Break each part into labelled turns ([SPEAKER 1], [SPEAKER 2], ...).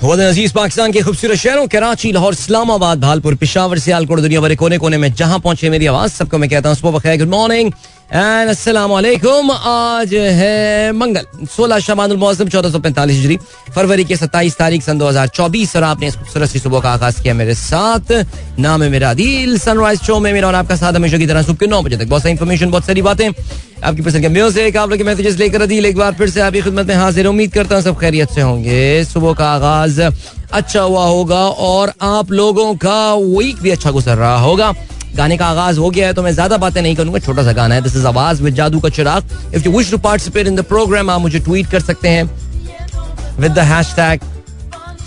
[SPEAKER 1] अज़ीज़ पाकिस्तान के खूबसूरत शहरों, कराची, लाहौर, इस्लामाबाद, भालपुर, पिशावर, सियालकोट, दुनिया भरे कोने कोने में जहाँ पहुँचे मेरी आवाज़, सबको मैं कहता हूँ सुबह बखैर गुड मॉर्निंग एंड अस्सलाम वालेकुम आज है मंगल, सोलह शबानुल मौसम पैंतालीस हिजरी फरवरी के सत्ताईस तारीख, सन दो हज़ार चौबीस, और आपने इस खूबसूरत सुबह का आगाज़ किया मेरे साथ। नाम है मेरा दिल सनराइज शो में मेरा और आपका साथ हमेशा की तरह सुबह नौ बजे तक बहुत सारी इन्फॉर्मेशन बहुत सारी बातें। आपकी पसंद के म्यूज़िक आप लोग मैसेजेस लेकर दिल एक बार फिर से आपकी खिदमत में हाजिर। उम्मीद करता हूँ सब खैरियत से होंगे। सुबह का आगाज़ अच्छा हुआ होगा, और आप लोगों का वीक भी अच्छा गुजर रहा होगा। गाने का आगाज़ हो गया है तो मैं ज़्यादा बातें नहीं करूँगा। छोटा सा गाना है। दिस इज़ आवाज़ विद जादू का चिराग if you wish to participate in the programme आप मुझे ट्वीट कर सकते हैं with the hashtag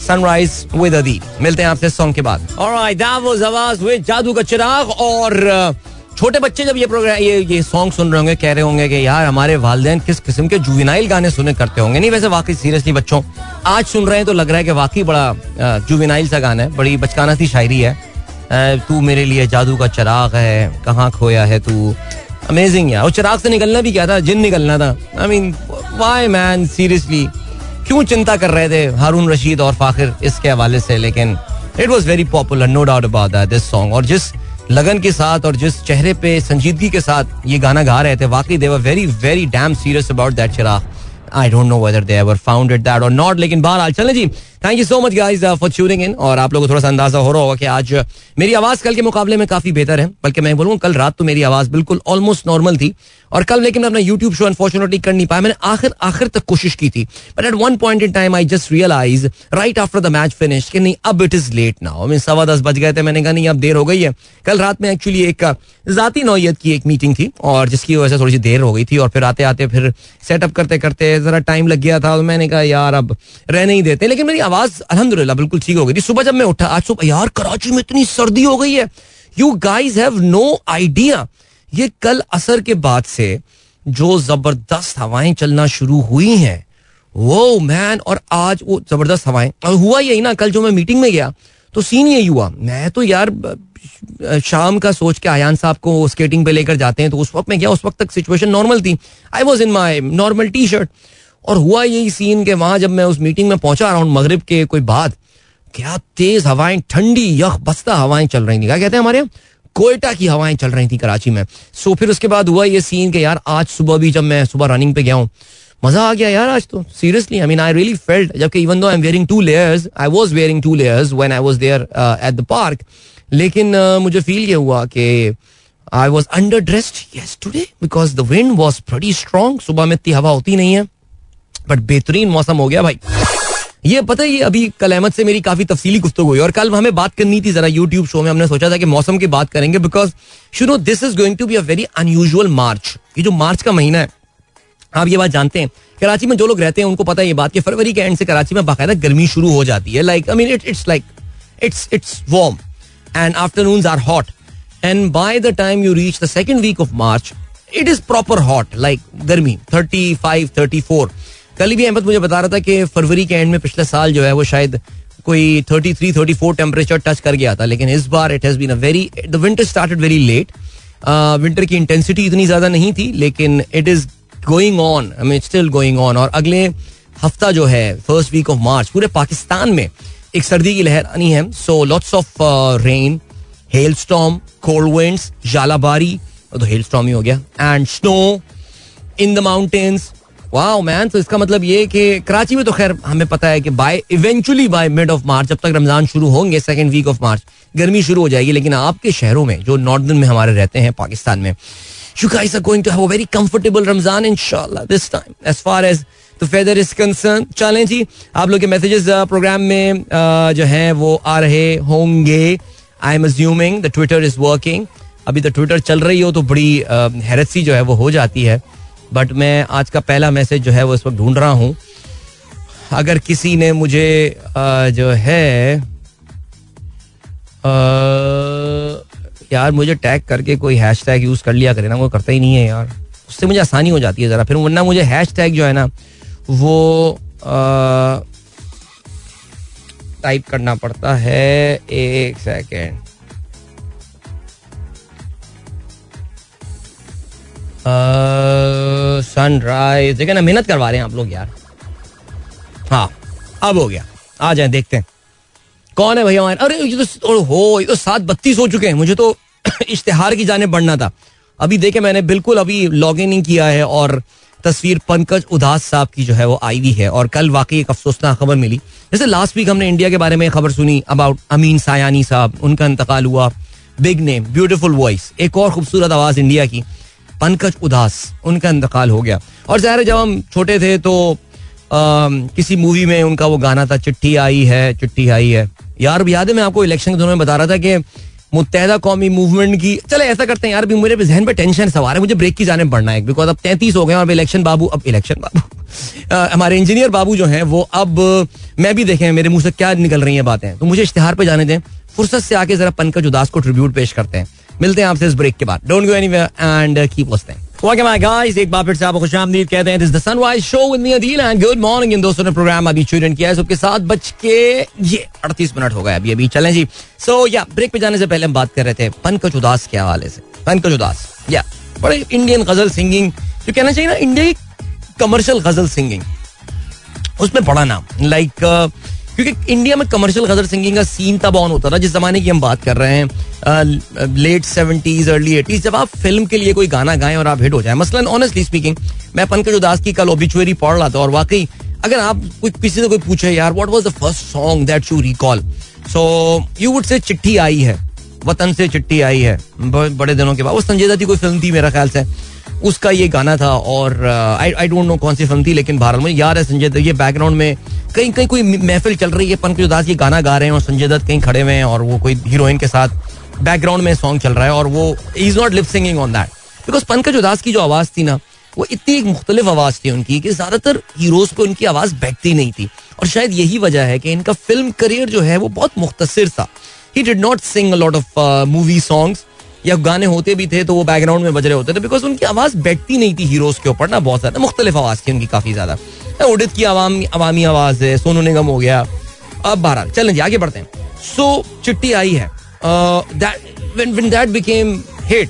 [SPEAKER 1] sunrise with Adi मिलते हैं आपसे सॉन्ग के बाद। ऑलराइट दैट वाज आवाज़ विद जादू का चिराग और छोटे बच्चे जब ये प्रोग्राम ये ये सॉन्ग सुन रहे होंगे, कह रहे होंगे कि यार हमारे वालदेन किस किस्म के जुविनाइल गाने सुने करते होंगे। नहीं, वैसे वाकई सीरियसली बच्चों, आज सुन रहे हैं तो लग रहा है कि वाकई बड़ा जुविनाइल सा गाना है, बड़ी बचकाना सी शायरी है। तू मेरे लिए जादू का चिराग है। कहाँ खोया है तू? अमेजिंग यार। और चिराग से निकलना भी क्या था? जिन निकलना था। I mean why man seriously क्यों चिंता कर रहे थे हारून रशीद और फाखिर इसके हवाले से? लेकिन it was very popular no doubt about that this song और जिस लगन के साथ और जिस चेहरे पे संजीदगी के साथ ये गाना गा रहे थे, वाकई they were very very damn serious about that Chirag. I don't know whether they ever founded that और नॉट लेकिन बहरहाल, चलें जी। Thank you so much guys for tuning in और आप लोगों को थोड़ा सा अंदाज़ा हो रहा होगा कि आज मेरी आवाज़ कल के मुकाबले में काफ़ी बेहतर है, बल्कि मैं बोलूँ कल रात तो मेरी आवाज़ बिल्कुल ऑलमोस्ट नॉर्मल थी, और कल लेकिन मैं अपना यूट्यूब शो अनफॉर्चुनेटली कर नहीं पाया, मैंने आखिर आखिर तक कोशिश की थी but at one point in time I just realise right after the match finish कि नहीं, अब इट इज़ लेट नाउ मैं सवा दस बज गए थे, मैंने कहा नहीं, अब देर हो गई है। कल रात में एक्चुअली एक जाती नौयत की एक मीटिंग थी, और जिसकी वजह से थोड़ी सी देर हो गई थी, और फिर आते आते फिर सेटअप करते करते जरा टाइम लग गया था तो मैंने कहा, यार, अब रहने ही देते लेकिन मेरी आवाज़ अलहमदुल्ला बिल्कुल ठीक हो गई थी। सुबह जब मैं उठा, आज सुबह, यार, कराची में इतनी सर्दी हो गई है। You guys have no idea ये कल असर के बाद से जो ज़बरदस्त हवाएँ चलना शुरू हुई हैं, वो मैन और आज वो ज़बरदस्त हवाएँ, और हुआ यही ना, कल जो मैं मीटिंग में गया तो सीन यही हुआ। मैं तो यार शाम का सोच के आयान साहब को स्केटिंग पे लेकर जाते हैं तो उस वक्त में गया, उस वक्त तक सिचुएशन नॉर्मल थी। I was in my normal T shirt और हुआ यही सीन के वहाँ जब मैं उस मीटिंग में पहुँचा अराउंड मगरब के कोई बाद, क्या तेज हवाएँ, ठंडी, यख बस्ता हवाएँ चल रही थी। क्या कहते हैं हमारे कोयटा की हवाएँ चल रही थी कराची में। सो फिर उसके बाद हुआ ये सीन के यार, आज सुबह भी जब मैं सुबह रनिंग पे गया हूँ, मज़ा आ गया यार आज तो seriously I mean I really felt जबकि even though I am wearing two layers I was wearing two layers when I was there at the park लेकिन uh, मुझे फील ये हुआ कि I was underdressed yes today because the wind was pretty strong सुबह में इतनी हवा होती नहीं है बट बेहतरीन मौसम हो गया भाई। ये पता है ये अभी कल अहमद से मेरी काफ़ी तफसीली गुफ्तु हुई और कल हमें बात करनी थी जरा यूट्यूब शो में। हमने सोचा था कि मौसम की बात करेंगे because you know this is going to be a very unusual March ये जो मार्च का महीना है आप ये बात जानते हैं। कराची में जो लोग रहते हैं उनको पता है ये बात कि फरवरी के एंड से कराची में बाकायदा गर्मी शुरू हो जाती है। Like I mean it it's like it's it's warm and afternoon are hot and by the time you reach the second week of March it is proper hot like गर्मी थर्टी फाइव थर्टी फोर कल भी अहमद मुझे बता रहा था कि फरवरी के and में पिछले साल जो है वो शायद कोई thirty three thirty four temperature touch कर गया था, लेकिन इस बार it has been a very the winter started very late winter की इंटेंसिटी इतनी ज़्यादा नहीं थी, लेकिन it is going on I mean still going on और अगले हफ़्ता जो है फ़र्स्ट वीक ऑफ़ मार्च पूरे पाकिस्तान में एक सर्दी की लहर आनी है। So lots of rain hail storm cold winds जालाबारी तो हेल स्टॉम ही हो गया। And snow in the mountains wow man तो इसका मतलब ये कि कराची में तो खैर हमें पता है कि by eventually by mid of March जब तक रमज़ान शुरू होंगे सेकेंड वीक ऑफ़ मार्च गर्मी शुरू हो जाएगी। लेकिन आपके शहरों में, जो नॉर्दर्न में हमारे रहते हैं, पाकिस्तान में you guys are going to have a very comfortable Ramzan इंशाल्लाह this time as far as the weather is concern चलें जी आप लोग के मैसेजेस प्रोग्राम में uh, जो हैं वो आ रहे होंगे। I am assuming the Twitter is working अभी तो ट्विटर चल रही हो तो बड़ी uh, हैरत सी जो है वो हो जाती है। बट मैं आज का पहला मैसेज जो है वो इस वक्त ढूंढ रहा हूँ। अगर किसी ने मुझे जो है यार मुझे टैग करके कोई हैश टैग यूज़ कर लिया करे ना वो करता ही नहीं है यार। उससे मुझे आसानी हो जाती है जरा। फिर वरना मुझे हैश टैग जो है ना वो टाइप करना पड़ता है एक सेकेंड सनराइज देखिए ना, मेहनत करवा रहे हैं आप लोग यार। हाँ अब हो गया। आ जाए, देखते हैं। कौन है भैया अरे, ये तो हो ये तो सात बत्तीस हो चुके हैं। मुझे तो इश्तेहार की जाने बढ़ना था। अभी देखे मैंने, बिल्कुल अभी लॉग इन किया है और तस्वीर पंकज उदास साहब की जो है वो आई हुई है और कल वाकई एक अफसोसनाक खबर मिली। जैसे लास्ट वीक हमने इंडिया के बारे में खबर सुनी अबाउट अमीन सायानी साहब उनका इंतकाल हुआ। बिग नेम ब्यूटीफुल वॉइस एक और खूबसूरत आवाज़ इंडिया की। पंकज उदास उनका इंतकाल हो गया। और ज़ाहिर जब हम छोटे थे तो आ, किसी मूवी में उनका वो गाना था चिट्ठी आई है चिट्ठी आई है। यार याद है मैं आपको इलेक्शन के दौरान बता रहा था कि मुतहदा कौमी मूवमेंट की। चले ऐसा करते हैं यार भी मेरे जहन पे टेंशन सवार है, मुझे ब्रेक की जाने पड़ना है। बिकॉज़ अब तैंतीस हो गए और इलेक्शन बाबू, अब इलेक्शन बाबू। हमारे इंजीनियर बाबू जो हैं, वो अब, मैं भी देखें मेरे मुँह से क्या निकल रही है बातें। तो मुझे इश्तेहार पे जाने दें। फुर्सत से आके जरा पंकज उदास को ट्रिब्यूट पेश करते हैं। मिलते हैं आपसे इस ब्रेक के बाद। Don't go any and keep listening Welcome back, guys. एक बार फिर से आपको खुशामदीद कहते हैं this the sunrise show with me Adeel and good morning इन दोस्तों ने प्रोग्राम अभी ट्यून किया है सबके साथ बच के ये अड़तीस मिनट हो गए अभी अभी। चलें जी। सो या ब्रेक पे जाने से पहले हम बात कर रहे थे पंकज उदास के हवाले से। पंकज उदास या बड़े इंडियन गज़ल सिंगिंग जो कहना चाहिए ना इंडिया की कमर्शियल गज़ल सिंगिंग उसमें बड़ा नाम लाइक क्योंकि इंडिया में कमर्शियल गज़ल सिंगिंग का सीन तब ऑन होता था, जिस जमाने की हम बात कर रहे हैं लेट सेवेंटीज अर्ली एटीज जब आप फ़िल्म के लिए कोई गाना गाएँ और आप हिट हो जाए। मसलन ऑनेस्टली स्पीकिंग मैं पंकज उदास की कल ओबिचुअरी पढ़ रहा था और वाकई, अगर आप कोई, किसी से कोई पूछे, यार what was the first song that you recall so you would say चिट्ठी आई है वतन से चिट्ठी आई है बड़े दिनों के बाद। वो संजय दत्त कोई फ़िल्म थी मेरा ख्याल से। उसका ये गाना था और आई आई डोंट नो कौन सी फ़िल्म थी, लेकिन भारत में यार है संजय दत्त। ये बैकग्राउंड में कहीं कहीं कोई महफिल चल रही है, पंकज उदास ये गाना गा रहे हैं और संजय दत्त कहीं खड़े हुए हैं और वो कोई हीरोइन के साथ बैकग्राउंड में सॉन्ग चल रहा है और वो is not lip singing on that because Pankaj Udhas की जो आवाज़ थी ना, वो इतनी एक मुख्तलिफ़ आवाज़ थी उनकी कि ज़्यादातर हीरोज को उनकी आवाज़ बैठती नहीं थी। और शायद यही वजह है कि इनका फ़िल्म करियर जो है वो बहुत मुख्तर था। He did not sing a lot of movie songs या गाने होते भी थे तो वो बैकग्राउंड में बज रहे होते थे बिकॉज़ उनकी आवाज़ बैठती नहीं थी हीरोज के ऊपर ना, बहुत ज़्यादा, मुख्तलिफ़ आवाज़ थी उनकी काफ़ी ज़्यादा। उदित की आवाम, अवामी आवाज़ है, सोनू निगम हो गया। अब बहरहाल, चलें आगे बढ़ते हैं। सो, चिट्ठी आई है। That became hit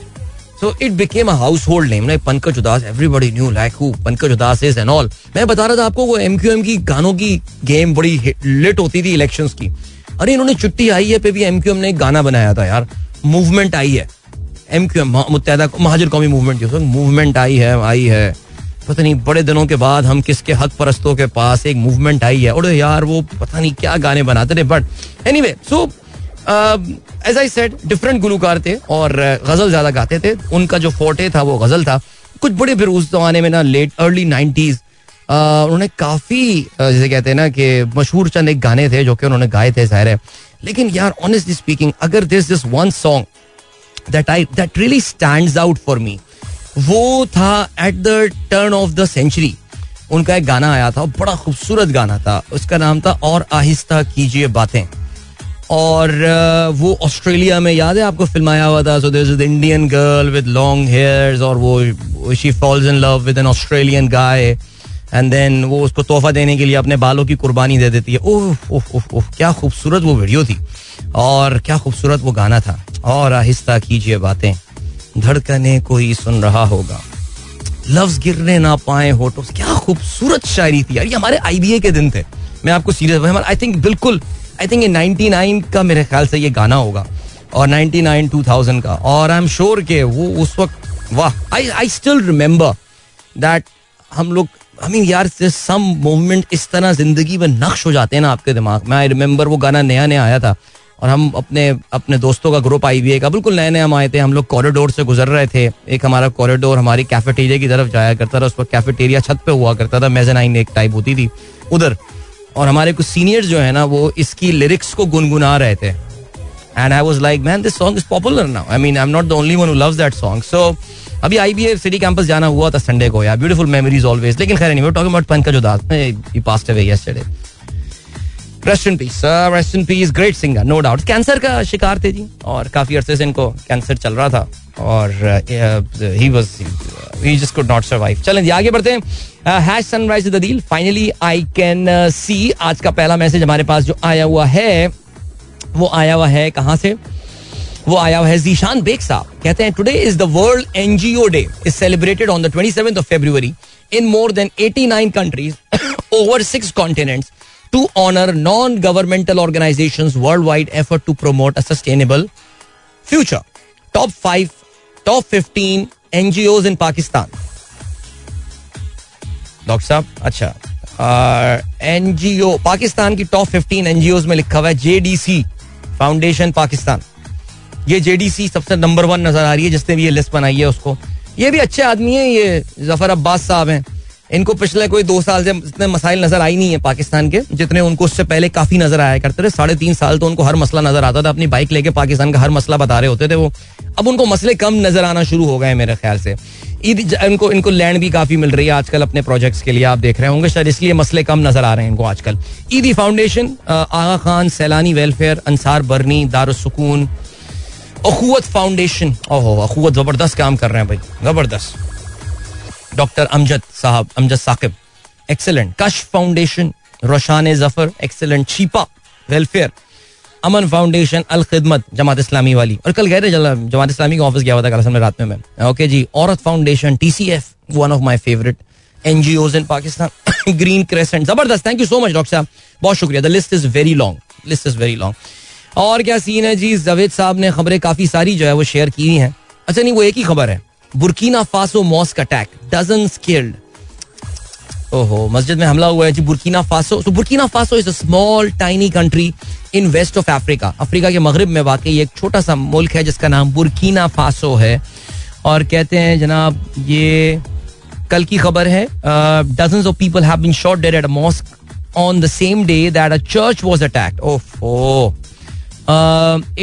[SPEAKER 1] so it became a household name like Pankaj Udhas everybody knew like who Pankaj Udhas is and all मैं बता रहा था आपको, वो एमक्यूएम की गानों की गेम बड़ी लिट होती थी इलेक्शंस की। अरे, इन्होंने चिट्ठी आई है पे भी एमक्यूएम ने एक गाना बनाया था यार। मूवमेंट आई है। एमक्यूएम मुतहदा महाजर कौमी मूवमेंट जो मूवमेंट आई है आई है। पता नहीं बड़े दिनों के बाद हम किसके हक परस्तों के पास एक मूवमेंट आई है। और यार वो पता नहीं क्या गाने बनाते थे but anyway so as I said different गुलूकार थे और uh, गज़ल ज़्यादा गाते थे। उनका जो फोटे था वो गज़ल था। कुछ बड़े फिर उस जमाने में ना लेट अर्ली नाइनटीज उन्होंने काफ़ी uh, जैसे कहते हैं ना कि मशहूर चंद एक गाने थे जो कि उन्होंने गाए थे ज़ाहिर है लेकिन यार ऑनेस्टली स्पीकिंग अगर this this one song that I that really stands out for me वो था at the turn of the century उनका एक गाना आया था, बड़ा खूबसूरत गाना था। उसका नाम था और आहिस्ता कीजिए बातें। और वो ऑस्ट्रेलिया में, याद है आपको फ़िल्म आया हुआ था? So is Indian girl with long hairs और वो she falls in love with an Australian guy and then वो उसको तोहफा देने के लिए अपने बालों की कुर्बानी दे देती है। ओह ओह ओह ओह, क्या खूबसूरत वो वीडियो थी। और क्या खूबसूरत वो गाना था। और आहिस्ता कीजिए बातें। धड़कने कोई सुन रहा होगा। लफ्ज गिरने ना पाए होटो क्या खूबसूरत शायरी थी यार। ये हमारे आईबीए के दिन थे। मैं आपको सीरियस आई थिंक बिल्कुल आई थिंक ये 99 का मेरे ख्याल से ये गाना होगा। और 99 2000 का। और आई एम श्योर के वो उस वक्त, वाह I I still remember that हम लोग आई मीन यार सम मूवमेंट इस तरह ज़िंदगी में नक्श हो जाते हैं ना आपके दिमाग में। आई रिमेंबर वो गाना नया नया आया था। और हम अपने अपने दोस्तों का ग्रुप आई हुई का, बिल्कुल नए नए हम आए थे, हम लोग कॉरिडोर से गुजर रहे थे। एक हमारा कॉरिडोर हमारी कैफेटेरिया की तरफ़ जाया करता था, उस पर कैफेटेरिया छत पे हुआ करता था मेजनाइन एक टाइप होती थी, उधर। और हमारे कुछ सीनियर्स जो है ना, वो इसकी लिरिक्स को गुनगुना रहे थे। And I was like man this song is popular now I mean I am not the only one loves that song so अभी आई बी सिटी कैंपस जाना हुआ था संडे को, यार। ब्यूटीफुल मेमोरीज ऑलवेज लेकिन खैर नहीं talking about Pankaj Udhas passed away yesterday rest in peace rest in peace great singer no doubt cancer का शिकार थे जी, और काफ़ी अरसे से इनको कैंसर चल रहा था, और he was he just could not survive चलें आगे बढ़ते हैं। Hash sunrise deal finally I can see आज का पहला मैसेज हमारे पास जो आया हुआ है, वो आया हुआ है कहाँ से? वो आया हुआ है जीशान बेग साहब। कहते हैं today is the world NGO day is celebrated on the 27th of February in more than 89 countries over six continents honour non governmental organisation worldwide effort to promote a sustainable future top five top fifteen NGO in Pakistan doctor साहब अच्छा। NGO Pakistan की top fifteen NGO में लिखा हुआ है JDC foundation Pakistan ये JDC सबसे number one नज़र आ रही है, जिसने भी ये लिस्ट बनाई है उसको। ये भी अच्छे आदमी है, ये ज़फ़र अब्बास साहब हैं। इनको पिछले कोई दो साल से इतने मसाइल नज़र आई नहीं है पाकिस्तान के, जितने उनको उससे पहले काफ़ी नज़र आया करते थे। साढ़े तीन साल तो उनको हर मसला नज़र आता था। अपनी बाइक लेके पाकिस्तान का हर मसला बता रहे होते थे वो। अब उनको मसले कम नज़र आना शुरू हो गए मेरे ख्याल से। ईद इनको इनको लैंड भी काफ़ी मिल रही है आजकल अपने प्रोजेक्ट्स के लिए, आप देख रहे होंगे। शायद इसलिए मसले कम नज़र आ रहे हैं इनको आजकल। ईदी foundation Aga Khan, Saylani welfare Ansar Burney Darussukoon Akhuwat foundation ओहो, अखुवत ज़बरदस्त काम कर रहे हैं भाई, ज़बरदस्त। डॉक्टर अमजद साहब, Amjad Saqib. Excellent Kashf foundation Roshaneh Zafar excellent Chhipa welfare Aman foundation Al Khidmat Jamaat Islami वाली। और कल गए थे जमात इस्लामी का ऑफ़िस गया हुआ था कल रात में मैं okay ji, Aurat foundation T C F one of my favourite N G Os in Pakistan green crescent ज़बरदस्त। Thank you so much doctor साहब। बहुत शुक्रिया। The list is very long list is very long और क्या scene है जी? जवेद साहब ने खबरें काफ़ी सारी जो है वो शेयर की हैं। अच्छा नहीं, वो एक ही खबर है। Burkina Faso mosque attack dozen killed ओहो, मस्जिद में हमला हुआ है जी बुरकीना फासो। तो Burkina Faso is a small tiny country in west of Africa Africa के मगरब में वाकई एक छोटा सा मुल्क है जिसका नाम बुरकीना फासो है। और कहते हैं, जनाब, ये कल की खबर है dozen of people have been shot dead at a mosque on the same day that a church was attacked oh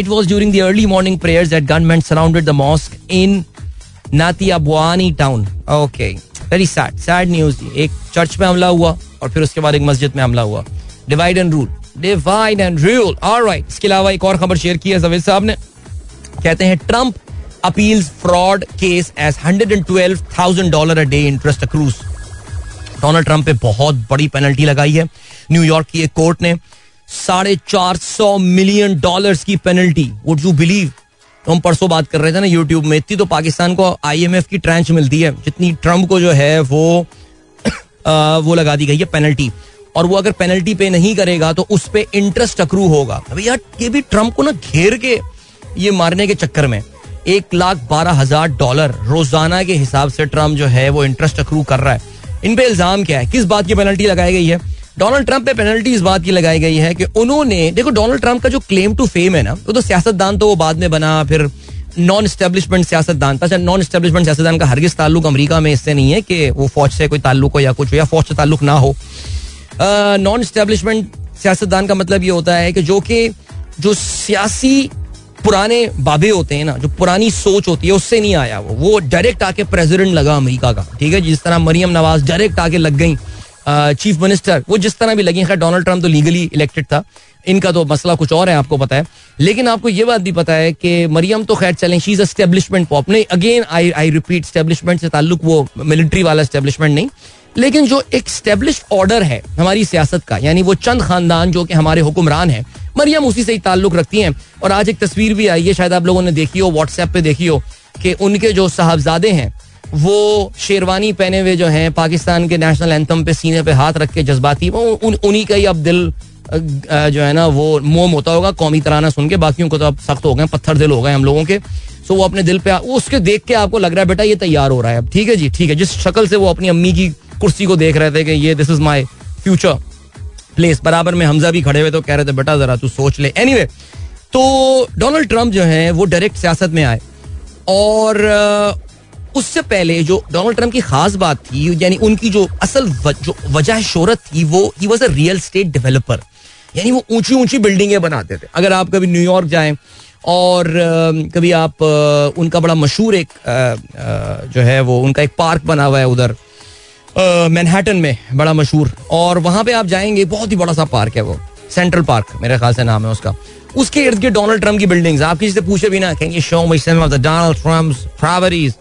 [SPEAKER 1] it was during the early morning prayers that gunmen surrounded the mosque Natiabuani town. Okay, very sad, sad news. एक church में हमला हुआ और फिर उसके बाद एक मस्जिद में हमला हुआ. Divide and rule. Divide and rule alright इसके अलावा एक और खबर शेयर की है जवेद साहब ने कहते हैं Trump appeals fraud case as hundred and twelve thousand dollar a day interest accrues Donald Trump पे बहुत बड़ी पेनल्टी लगाई है न्यूयॉर्क की एक कोर्ट ने साढ़े चार सौ मिलियन डॉलर की पेनल्टी वुड यू बिलीव तो हम परसों बात कर रहे थे ना यूट्यूब में इतनी तो पाकिस्तान को आईएमएफ की ट्रेंच मिलती है जितनी ट्रंप को जो है वो आ, वो लगा दी गई है पेनल्टी और वो अगर पेनल्टी पे नहीं करेगा तो उस पर इंटरेस्ट अक्रू होगा। अभी यार ये भी ट्रंप को ना घेर के ये मारने के चक्कर में। एक लाख बारह हज़ार डॉलर रोज़ाना के हिसाब से ट्रंप जो है वो इंटरेस्ट अक्रू कर रहा है। इन पे इल्ज़ाम क्या है? किस बात की पेनल्टी लगाई गई है? डोनाल्ड ट्रंप पे पेनल्टी इस बात की लगाई गई है कि उन्होंने, देखो, डोनाल्ड ट्रंप का जो क्लेम टू फेम है ना, वो तो सियासतदान तो वो बाद में बना, फिर नॉन स्टेब्लिशमेंट सियासतदान था नॉन स्टेब्लिशमेंट सियासतदान का हरगिज ताल्लुक अमेरिका में इससे नहीं है कि वो फौज से कोई ताल्लुक हो या कुछ हो, या फौज से ताल्लुक ना हो। नॉन स्टैब्लिशमेंट सियासतदान का मतलब ये होता है कि जो कि, जो सियासी पुराने बाबे होते हैं ना, जो पुरानी सोच होती है, उससे नहीं आया वो। वो डायरेक्ट आके प्रेसिडेंट लगा अमेरिका का, ठीक है? जिस तरह मरियम नवाज़ डायरेक्ट आके लग गई। चीफ मिनिस्टर वो जिस तरह भी लगी खैर डोनाल्ड ट्रंप तो लीगली इलेक्टेड था। इनका तो मसला कुछ और है, आपको पता है। लेकिन आपको ये बात भी पता है कि मरियम तो खैर चलें शी इज़ स्टेब्लिशमेंट पॉप नहीं again I I repeat establishment से ताल्लुक वो मिलिट्री वाला स्टेब्लिशमेंट नहीं। लेकिन जो एक स्टेब्लिश ऑर्डर है हमारी सियासत का, यानी वो चंद खानदान जो कि हमारे हुक्मरान हैं, मरियम उसी से ही ताल्लुक रखती हैं। और आज एक तस्वीर भी आई है, शायद आप लोगों ने देखी हो व्हाट्सएप पे देखी हो, कि उनके जो साहबजादे हैं वो शेरवानी पहने हुए जो हैं पाकिस्तान के नेशनल एंथम पे सीने पे हाथ रख के जज्बाती उन, उन्हीं का ही अब दिल जो है ना वो मोम होता होगा कौमी तराना सुन के बाकियों को तो अब सख्त हो गए पत्थर दिल हो गए हम लोगों के। सो वो अपने दिल पे उसके देख के आपको लग रहा है बेटा ये तैयार हो रहा है अब। ठीक है जी ठीक है। जिस शक्ल से वो अपनी अम्मी की कुर्सी को देख रहे थे कि ये this is my future place बराबर में हमजा भी खड़े हुए तो कह रहे थे बेटा जरा तू सोच ले। एनी anyway, तो डोनाल्ड ट्रंप जो है वो डायरेक्ट सियासत में आए। और उससे पहले जो डोनाल्ड ट्रंप की खास बात थी, यानी उनकी जो असल वजह शोहरत थी, वो ही was a real estate developer यानी वो ऊँची ऊँची बिल्डिंगें बनाते थे। अगर आप कभी न्यूयॉर्क जाएँ, और कभी आप उनका बड़ा मशहूर एक जो है वो, उनका एक पार्क बना हुआ है उधर मैनहटन में, बड़ा मशहूर। और वहाँ पे आप जाएँगे, बहुत ही बड़ा सा पार्क है वो सेंट्रल पार्क मेरे ख्याल से नाम है उसका। उसके इर्द गिर्द डोनाल्ड ट्रंप की बिल्डिंग्स आप किसी से पूछे भी ना you show me some of the Donald Trump's properties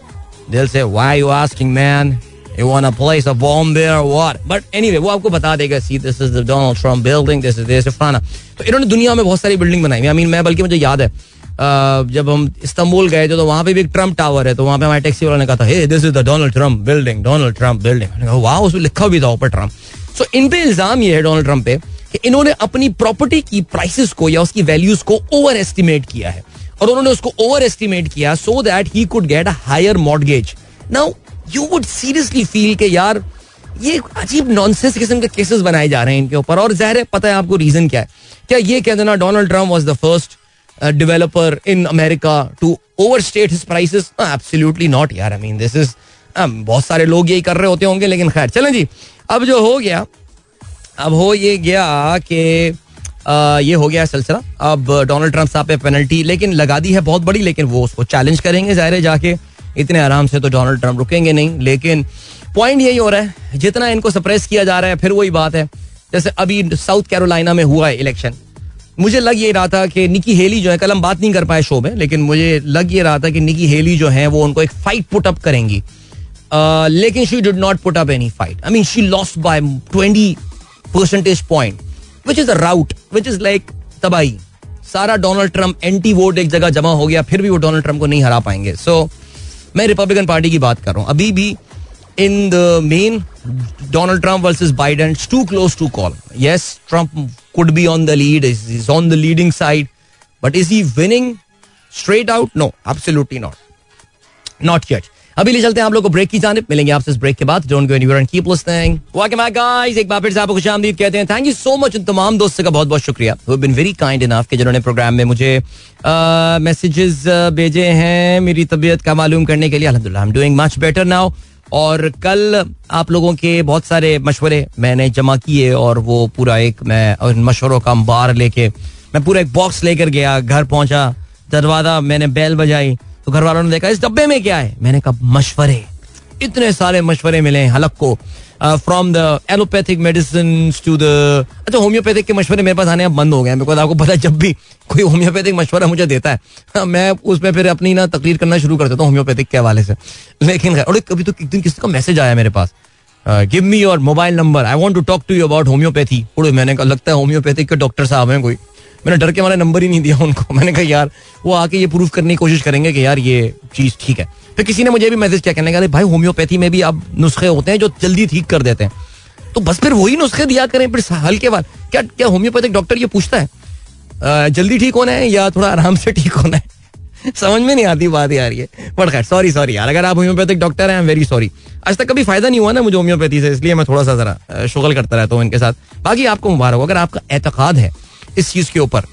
[SPEAKER 1] दिल से why you asking man want a place a bomb there or what? But anyway, वो आपको बता देगा see this is the Donald Trump building this is this फलाना. तो इन्होंने दुनिया में बहुत सारी बिल्डिंग बनाई आई मीन मैं बल्कि मुझे याद है जब हम इस्तांबुल गए थे तो वहाँ पे भी एक ट्रंप टावर है तो वहाँ पे हमारे टैक्सी वाला ने कहा था hey this is the Donald Trump building Donald Trump building वाह उसमें लिखा भी था ऊपर ट्रंप सो इन पे इल्ज़ाम ये है डोनाल्ड ट्रंप पे कि इन्होंने अपनी प्रॉपर्टी की प्राइसेस को या उसकी वैल्यूज़ को ओवर एस्टिमेट किया है। और उन्होंने उसको ओवर एस्टिमेट किया so that he could get a higher mortgage now you would seriously feel के यार, ये अजीब नॉनसेंस किस्म के केसेस बनाए जा रहे हैं इनके ऊपर। और जहर पता है आपको रीजन क्या है? क्या ये कह देना Donald Trump was the first developer in America to overstate his prices absolutely not यार. आई मीन दिस इज़ बहुत सारे लोग यही कर रहे होते होंगे, लेकिन खैर, चलें जी। अब जो हो गया, अब हो ये गया कि ये हो गया सिलसिला। अब डोनाल्ड ट्रंप साहब पे पेनल्टी लेकिन लगा दी है बहुत बड़ी, लेकिन वो उसको चैलेंज करेंगे ज़ाहिर जाके। इतने आराम से तो डोनाल्ड ट्रंप रुकेंगे नहीं, लेकिन पॉइंट यही हो रहा है, जितना इनको सप्रेस किया जा रहा है, फिर वही बात है। जैसे अभी साउथ कैरोलिना में हुआ है इलेक्शन मुझे लग ये रहा था कि निकी हेली जो है, कल हम बात नहीं कर पाए शो में, लेकिन मुझे लग ये रहा था कि निकी हेली जो है, वो उनको एक फाइट पुट अप करेंगी। लेकिन she did not put up any fight I mean she lost by twenty percentage point which is a rout which is like तबाही। सारा डोनाल्ड ट्रंप एंटी वोट एक जगह जमा हो गया फिर भी वो डोनाल्ड ट्रंप को नहीं हरा पाएँगे। सो so, मैं रिपब्लिकन पार्टी की बात कर रहा हूँ। अभी भी in the main Donald Trump versus Biden too close to call yes Trump could be on the lead is on the leading side but is he winning straight out no absolutely not not yet अभी ले चलते हैं आप लोग को break की जाने मिलेंगे आपसे इस ब्रेक के बाद। Don't go anywhere and keep listening welcome back guys एक बार फिर से आपको खुशामदीद कहते हैं। थैंक यू सो मच उन तमाम दोस्तों का बहुत बहुत शुक्रिया who been very kind enough कि जिन्होंने प्रोग्राम में मुझे मैसेजेस भेजे हैं मेरी तबीयत का मालूम करने के लिए। अल्हम्दुलिल्लाह I am doing much better now और कल आप लोगों के बहुत सारे मशवरे मैंने जमा किए और वो पूरा एक मैं मशवरों का अंबार लेके, मैं पूरा एक बॉक्स लेकर गया, घर पहुँचा, दरवाज़ा मैंने बैल बजाई। तो घर वालों ने देखा, इस डब्बे में क्या है? मैंने कहा, मशवरे. इतने सारे मशवरे मिले हलक को from the allopathic medicine to the अच्छा होम्योपैथिक के मशवरे मेरे पास आने अब बंद हो गए बिकॉज़ आपको पता है, जब भी कोई होम्योपैथिक मशवरा मुझे देता है, मैं उसमें फिर अपनी ना तकरीर करना शुरू कर देता हूँ होम्योपैथिक के हवाले से। लेकिन और कभी तो एक दिन किसी का मैसेज आया मेरे पास give me your mobile number I want to talk to you about homeopathy मैंने कहा, लगता है होम्योपैथिक के डॉक्टर साहब हैं कोई। मैंने डर के मारे नंबर ही नहीं दिया उनको। मैंने कहा, यार, वो आके ये प्रूफ करने की कोशिश करेंगे कि यार, ये चीज़ ठीक है। फिर किसी ने मुझे भी मैसेज किया, कहने का भाई होम्योपैथी में भी अब नुस्खे होते हैं जो जल्दी ठीक कर देते हैं। तो बस फिर वही नुस्खे दिया करें फिर हल्के बाद क्या क्या होम्योपैथिक डॉक्टर ये पूछता है जल्दी ठीक होना है या थोड़ा आराम से ठीक होना है? समझ में नहीं आती बात यार ये। बट खैर सॉरी सॉरी यार, अगर आप होम्योपैथिक डॉक्टर हैं आई एम वेरी सॉरी आज तक कभी फ़ायदा नहीं हुआ ना मुझे होम्योपैथी से, इसलिए मैं थोड़ा सा जरा शुगल करता रहता हूँ इनके साथ। बाकी आपको मुबारक हो, अगर आपका एतकाद है इस चीज़ के ऊपर।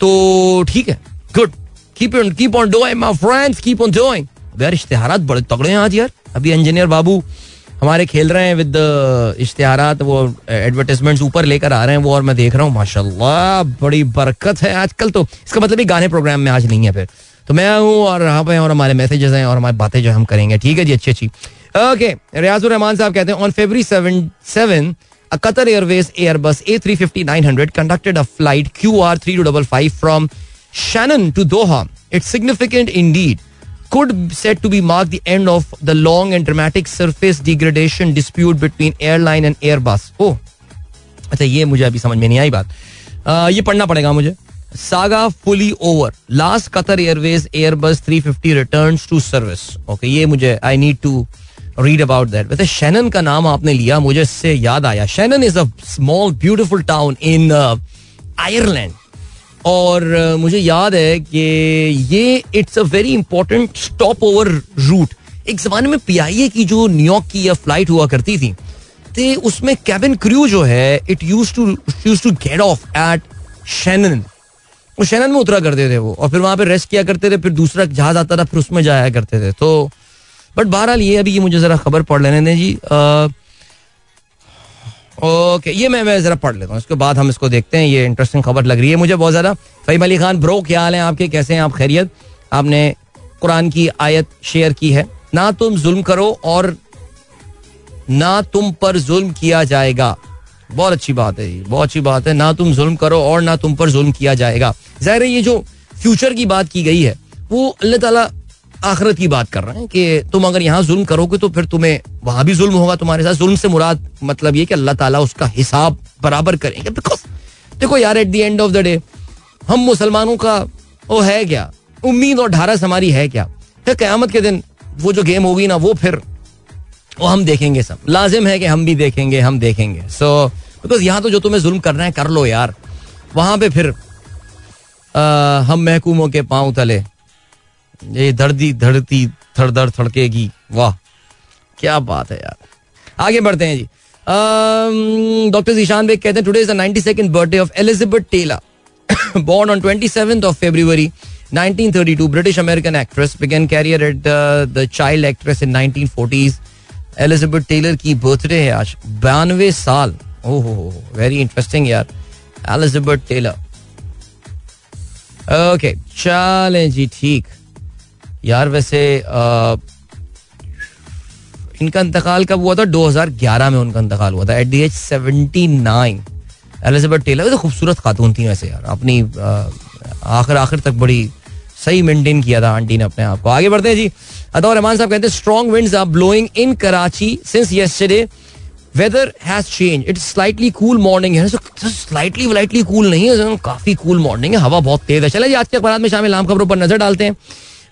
[SPEAKER 1] तो ठीक है। Good keep on keep on doing my friends keep on doing यार, इश्तेहारात बड़े तगड़े हैं आज यार। अभी इंजीनियर बाबू हमारे खेल रहे हैं विद इश्तेहारात, वो एडवर्टाइजमेंट्स ऊपर लेकर आ रहे हैं, वो और मैं देख रहा हूँ। माशाल्लाह, बड़ी बरकत है आजकल तो। इसका मतलब ये गाने प्रोग्राम में आज नहीं है फिर। तो मैं हूँ और यहाँ पे और हमारे मैसेजेस हैं और हमारी बातें जो हम करेंगे। ठीक है जी, अच्छी अच्छी। ओके रियाजुर रहमान साहब कहते हैं on February seven seven Qatar Airways Airbus A350-900 conducted a flight QR3255 from Shannon to Doha. It's significant indeed. Could said to be mark the end of the long and dramatic surface degradation dispute between airline and Airbus. Oh, अच्छा ये मुझे अभी समझ में नहीं आई बात आ, ये पढ़ना पड़ेगा मुझे saga fully over last Qatar Airways Airbus 350 returns to service okay ये मुझे I need to read about that वैसे शैनन का नाम आपने लिया मुझे इससे याद आया। Shannon is a small beautiful town in Ireland और uh, मुझे याद है कि ये it's a very important stopover route एक जमाने में पीआईए की जो न्यूयॉर्क की या फ़्लाइट हुआ करती थी तो उसमें कैबिन क्रू जो है it use to use to get off at Shannon वो शैनन में उतरा करते थे वो और फिर वहाँ पे रेस्ट किया करते थे फिर दूसरा जहाज़ आता था फिर उसमें जाया करते थे। तो बट बहरहाल ये अभी ये मुझे जरा खबर पढ़ लेने दें जी। ओके ये मैं मैं जरा पढ़ लेता हूँ। इसके बाद हम इसको देखते हैं। ये इंटरेस्टिंग खबर लग रही है मुझे बहुत ज़्यादा। फहीम अली खान ब्रो क्या हाल है आपके? कैसे हैं आप? खैरियत। आपने कुरान की आयत शेयर की है। ना तुम जुल्म करो और ना तुम पर जुल्म किया जाएगा। बहुत अच्छी बात है जी, बहुत अच्छी बात है। ना तुम जुल्म करो और ना तुम पर जुल्म किया जाएगा। ज़ाहिर है ये जो फ्यूचर की बात की गई है, वो अल्लाह ताला आखरत की बात कर रहे हैं कि तुम अगर यहाँ जुल्म करोगे तो फिर तुम्हें वहाँ भी जुल्म होगा तुम्हारे साथ। जुल्म से मुराद मतलब ये कि अल्लाह ताला उसका हिसाब बराबर करेंगे। बिकॉज़ देखो यार at the end of the day हम मुसलमानों का वो है क्या? उम्मीद और ढारस हमारी है क्या? फिर क्यामत के दिन वो जो गेम होगी ना वो फिर वो हम देखेंगे सब। लाजिम है कि हम भी देखेंगे हम देखेंगे। सो बिकॉज़ यहाँ तो जो तुम्हें जुल्म करना है कर लो यार। वहाँ पे फिर आ, हम महकूमों के पाँव तले ये धरती धरती थड़ धड़ थड़केगी वाह क्या बात है यार। आगे बढ़ते हैं जी। डॉक्टर ईशान बेग कहते हैं today is the 92nd birthday of Elizabeth Taylor born on 27th of February 1932 British American actress began career at uh, the child actress in 1940s Elizabeth Taylor की बर्थडे है आज बानवे साल। ओहो वेरी इंटरेस्टिंग यार। Elizabeth Taylor okay चलें जी ठीक। यार वैसे uh, इनका इंतकाल कब हुआ था? 2011 में उनका इंतकाल हुआ था। At the age 79 Elizabeth Taylor तो खूबसूरत खातून थी वैसे यार। अपनी आखिर आखिर तक बड़ी सही मेंटेन किया था आंटी ने अपने आप को। आगे बढ़ते हैं जी। अदा रहमान साहब कहते हैं strong winds are blowing in Karachi since yesterday weather has change it's slightly cool morning है। स्लाइटली व्लाइटली कूल नहीं है काफ़ी कूल मॉर्निंग है। हवा बहुत तेज है। चले जी आज के अखबार में शामिल आम खबरों पर नज़र डालते हैं।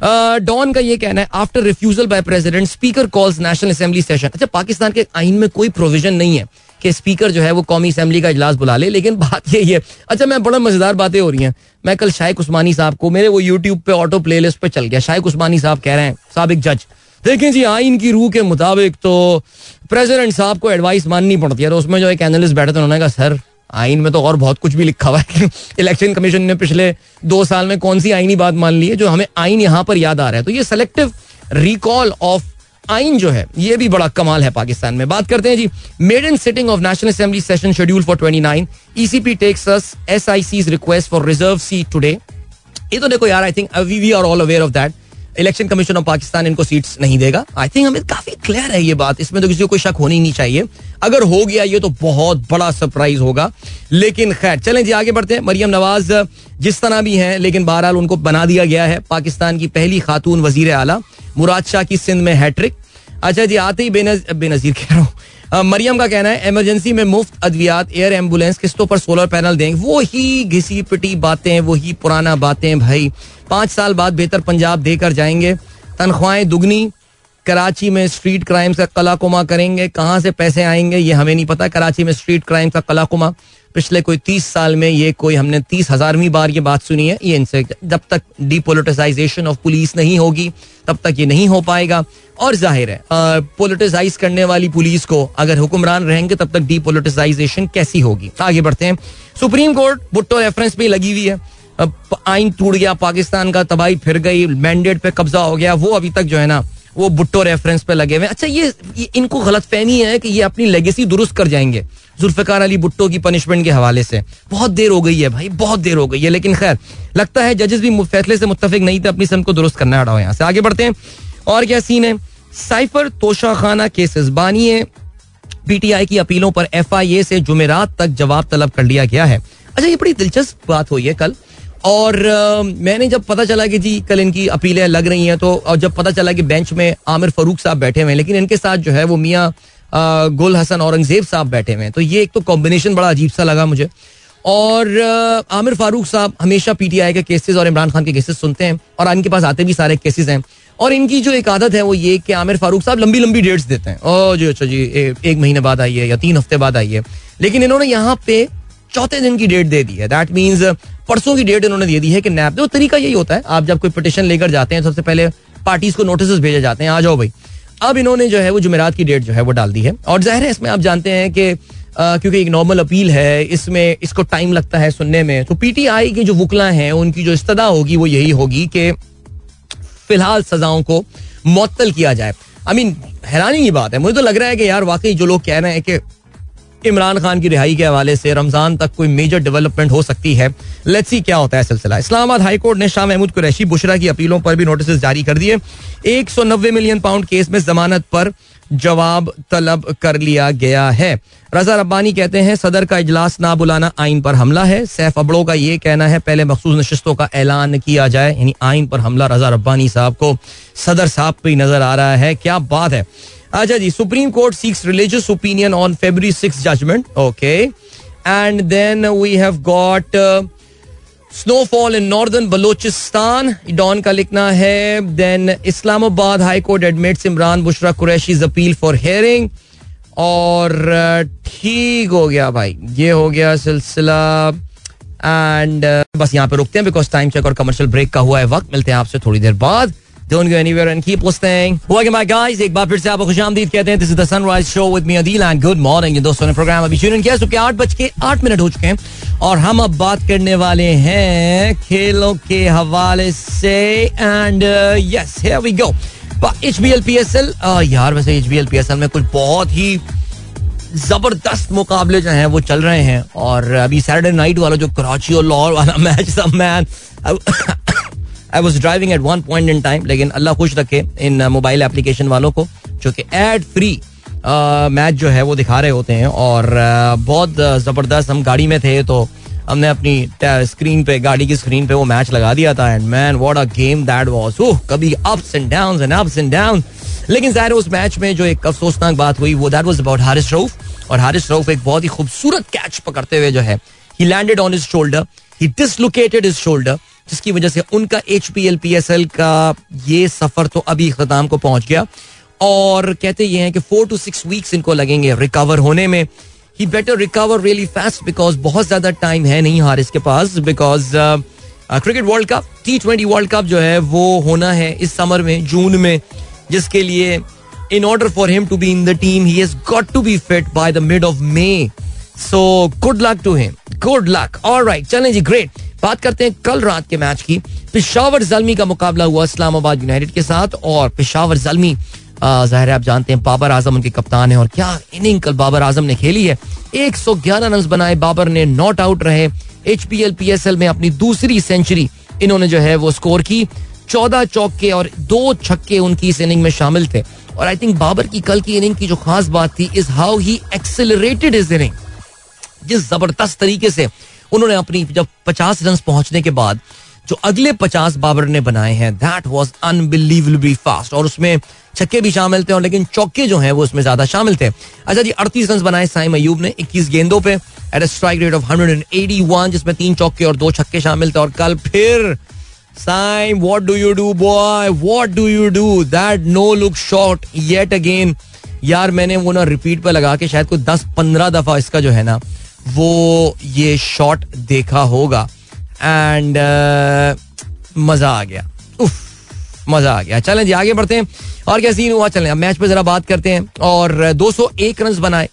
[SPEAKER 1] डॉन का ये कहना है after refusal by president speaker calls national assembly session अच्छा पाकिस्तान के आइन में कोई प्रोविज़न नहीं है कि स्पीकर जो है वो कौमी असेंबली का इजलास बुला ले, लेकिन बात यही है अच्छा मैं बड़ा मज़ेदार बातें हो रही हैं। मैं कल शाइक उस्मानी साहब को, मेरे वो यूट्यूब पे ऑटो प्ले लिस्ट पे चल गया। शाइक उस्मानी साहब कह रहे हैं, सबक जज, देखें जी, आइन की रूह के मुताबिक तो प्रेसिडेंट साहब को एडवाइस माननी पड़ती है। तो उसमें जो एक एनालिस्ट बैठे थे, उन्होंने कहा, सर आइन में तो और बहुत कुछ भी लिखा हुआ है। इलेक्शन कमीशन ने पिछले दो साल में कौन सी आईनी बात मान ली है, जो हमें आइन यहाँ पर याद आ रहा है? तो ये सेलेक्टिव रिकॉल ऑफ़ आइन जो है, ये भी बड़ा कमाल है पाकिस्तान में। बात करते हैं जी maiden sitting of national assembly session schedule for 29 ECP takes us एसआईसीज request for reserve seat today ये तो देखो यार I think we are all aware of that election commission of Pakistan इनको सीट्स नहीं देगा। आई थिंक हमें काफ़ी clear है ये बात। इसमें तो किसी को कोई शक होनी नहीं चाहिए। अगर हो गया ये तो बहुत बड़ा सरप्राइज़ होगा। लेकिन खैर, चलें जी, आगे बढ़ते हैं। मरियम नवाज़ जिस तरह भी हैं, लेकिन बहरहाल उनको बना दिया गया है पाकिस्तान की पहली खातून वज़ीर आला, मुराद शाह की सिंध में हैट्रिक अच्छा जी, आते ही बेनज, बेनजीर कह रहा हूँ। मरियम का कहना है इमरजेंसी में मुफ़्त अद्वियात एयर एंबुलेंस किस्तों पर सोलर पैनल देंगे वो ही घिसी पिटी बातें वही पुराना बातें, भाई। पाँच साल बाद बेहतर पंजाब देकर जाएँगे। तनख्वाहें दुगनी कराची में स्ट्रीट क्राइम का कलाकुमा करेंगे, कहाँ से पैसे आएँगे, ये हमें नहीं पता। कराची में स्ट्रीट क्राइम का कलाकुमा, पिछले कोई तीस साल में ये कोई हमने तीस हजारवीं बार ये बात सुनी है, ये इनसे जब तक डिपोलिटिसाइजेशन ऑफ़ पुलिस नहीं होगी, तब तक ये नहीं हो पाएगा। और ज़ाहिर है पोलिटिसाइज करने वाली पुलिस को अगर हुक्मरान रहेंगे, तब तक डिपोलिटिसाइजेशन कैसी होगी? आगे बढ़ते हैं। सुप्रीम कोर्ट भुट्टो रेफरेंस पे लगी हुई है। आइन टूट गया, पाकिस्तान का तबाही फिर गई मैंडेट पे कब्जा हो गया, वो अभी तक जो है ना वो बुट्टो रेफरेंस पे लगे हुए अच्छा ये, ये इनको गलत फहमी है कि ये अपनी लेगेसी दुरुस्त कर जाएँगे जुल्फकार अली भुट्टो की पनिशमेंट के हवाले से। बहुत देर हो गई है भाई बहुत देर हो गई है लेकिन खैर लगता है जजेस भी फैसले से मुतफिक नहीं थे अपनी सन को दुरुस्त करना हटाओ यहाँ से। आगे बढ़ते हैं और क्या सीन है? साइफर तोशा खाना केसेस बानिए पीटीआई की अपीलों पर एफआईए से जुमेरात तक जवाब तलब कर लिया गया है। अच्छा ये बड़ी दिलचस्प बात हुई है कल। और मैंने जब पता चला कि जी कल इनकी अपीलें लग रही हैं तो और जब पता चला कि बेंच में आमिर फरूक साहब बैठे हुए हैं लेकिन इनके साथ जो है वो मियाँ गुल हसन औरंगज़ेब साहब बैठे हुए हैं। तो ये एक तो कॉम्बिनेशन बड़ा अजीब सा लगा मुझे। और आमिर फारूक साहब हमेशा पी पीटीआई के केसेस और इमरान खान के केसेस सुनते हैं और इनके पास आते भी सारे केसेस हैं। और इनकी जो एक आदत है वो ये कि आमिर फारूक साहब लंबी लंबी डेट्स देते हैं। ओ जी अच्छा जी ए, एक महीने बाद आइए या तीन हफ़्ते बाद आइए लेकिन इन्होंने यहाँ पे चौथे दिन की डेट दे दी है। दैट मीन्स परसों की डेट इन्होंने दे दी है कि नैप दो। तरीका यही होता है। आप जब कोई पिटिशन लेकर जाते हैं, सबसे पहले पार्टीज़ को नोटिस भेजे जाते हैं, आ जाओ भाई। अब इन्होंने जो है, वो जुमेरात की डेट जो है, वो डाल दी है। और ज़ाहिर है, इसमें आप जानते हैं कि क्योंकि एक नॉर्मल अपील है, इसमें इसको टाइम लगता है सुनने में। तो पीटीआई के जो वकला हैं, उनकी जो इस्तदा होगी, वो यही होगी कि फ़िलहाल सजाओं को मुअत्तल किया जाए। आई मीन हैरानी की बात है। मुझे तो लग रहा है कि यार, वाकई जो लोग कह रहे हैं कि इमरान खान की रिहाई के हवाले से रमज़ान तक कोई मेजर डेवलपमेंट हो सकती है। लेट्स सी क्या होता है सिलसिला। इस्लामाबाद हाईकोर्ट ने शाह महमूद कुरैशी, बुशरा की अपीलों पर भी नोटिस जारी कर दिए। एक सौ नब्बे मिलियन पाउंड केस में जमानत पर जवाब तलब कर लिया गया है। रजा रब्बानी कहते हैं, सदर का इजलास ना बुलाना आइन पर हमला है। सैफ अबड़ों का ये कहना है, पहले मखसूस नशस्तों का ऐलान किया जाए। यानी आइन पर हमला रजा रब्बानी साहब को सदर साहब पे नज़र आ रहा है। क्या बात है। अच्छा जी, supreme court seeks religious opinion on February six judgement. Okay. And then we have got snowfall in northern Balochistan Dawn का लिखना है then Islamabad high court admits Imran Bushra Qureshi appeal for hearing और ठीक हो गया भाई ये हो गया सिलसिला एंड बस यहाँ पे रुकते हैं बिकॉज़ टाइम चेक और कमर्शियल ब्रेक का हुआ है वक्त मिलते हैं आपसे थोड़ी देर बाद Don't go anywhere and keep listening. Welcome back, guys. एक बार फिर से आपको खुशामदीद कहते हैं this is the sunrise show with me Adeel and good morning दोस्तों ने प्रोग्राम अभी शुरू किया सुबह आठ बज के आठ मिनट हो चुके हैं और हम अब बात करने वाले हैं खेलों के हवाले से and yes here we go H B L P S L यार वैसे H B L P S L में कुछ बहुत ही ज़बरदस्त मुकाबले जो हैं वो चल रहे हैं और अभी सैटरडे नाइट वाला जो कराची और लाहौर वाला मैच था man I was driving at one point in time लेकिन अल्लाह खुश रखे इन मोबाइल एप्लीकेशन वालों को जो कि एड फ्री मैच जो है वो दिखा रहे होते हैं और uh, बहुत ज़बरदस्त हम गाड़ी में थे तो हमने अपनी स्क्रीन पे गाड़ी की स्क्रीन पे वो मैच लगा दिया था and man what a game that was oh कभी ups and downs and ups and down लेकिन ज़ाहिर उस मैच में जो एक अफसोसनाक बात हुई वो that was about Haris Rauf और हारिस रऊफ एक बहुत ही खूबसूरत कैच पकड़ते हुए जो है he landed on his shoulder he dislocated his shoulder जिसकी वजह से उनका H P L P S L का ये सफ़र तो अभी अख्ताम को पहुँच गया। और कहते ये हैं कि फोर टू सिक्स वीक्स इनको लगेंगे रिकवर होने में। He better recover really fast because बहुत ज़्यादा टाइम है नहीं हार इसके पास because cricket world cup T twenty world cup जो है वो होना है इस समर में जून में, जिसके लिए in order for him to be in the team he has got to be fit by the mid of May so good luck to him good luck all right चलें जी ग्रेट बात करते हैं कल रात के मैच की। पिशावर जलमी का मुकाबला हुआ इस्लामाबाद यूनाइटेड के साथ और पिशावर जलमी ज़ाहिर आप जानते हैं बाबर आज़म उनके कप्तान है और क्या इनिंग कल बाबर आज़म ने खेली है। 111 रन बनाए, बाबर ने नॉट आउट रहे। H P L P S L में अपनी दूसरी सेंचुरी इन्होंने जो है वो स्कोर की। चौदह चौके और दो छक्के उनकी इस इनिंग में शामिल थे। और आई थिंक बाबर की कल की इनिंग की जो खास बात थी is how he accelerated is inning जिस ज़बरदस्त तरीके से उन्होंने अपनी जब पचास रन पहुँचने के बाद जो अगले पचास बाबर ने बनाए हैं दैट वॉज़ अनबिलीवेबली फास्ट और उसमें छक्के भी शामिल थे और लेकिन चौके जो हैं वो उसमें ज़्यादा शामिल थे। अच्छा जी, अड़तीस रन बनाए साइम अयूब ने इक्कीस गेंदों पे at strike rate of hundred and eighty one जिसमें तीन चौके और दो छक्के शामिल थे। और कल फिर Saim what do you do boy what do you do that no look shot yet again यार, मैंने वो ना रिपीट पर लगा के शायद कोई दस पंद्रह दफ़ा इसका जो है ना वो ये शॉट देखा होगा। एंड uh, मज़ा आ गया। उफ मज़ा आ गया। चलें जी आगे बढ़ते हैं। और क्या सीन हुआ? चलें अब मैच पे जरा बात करते हैं। और 201 रन बनाए।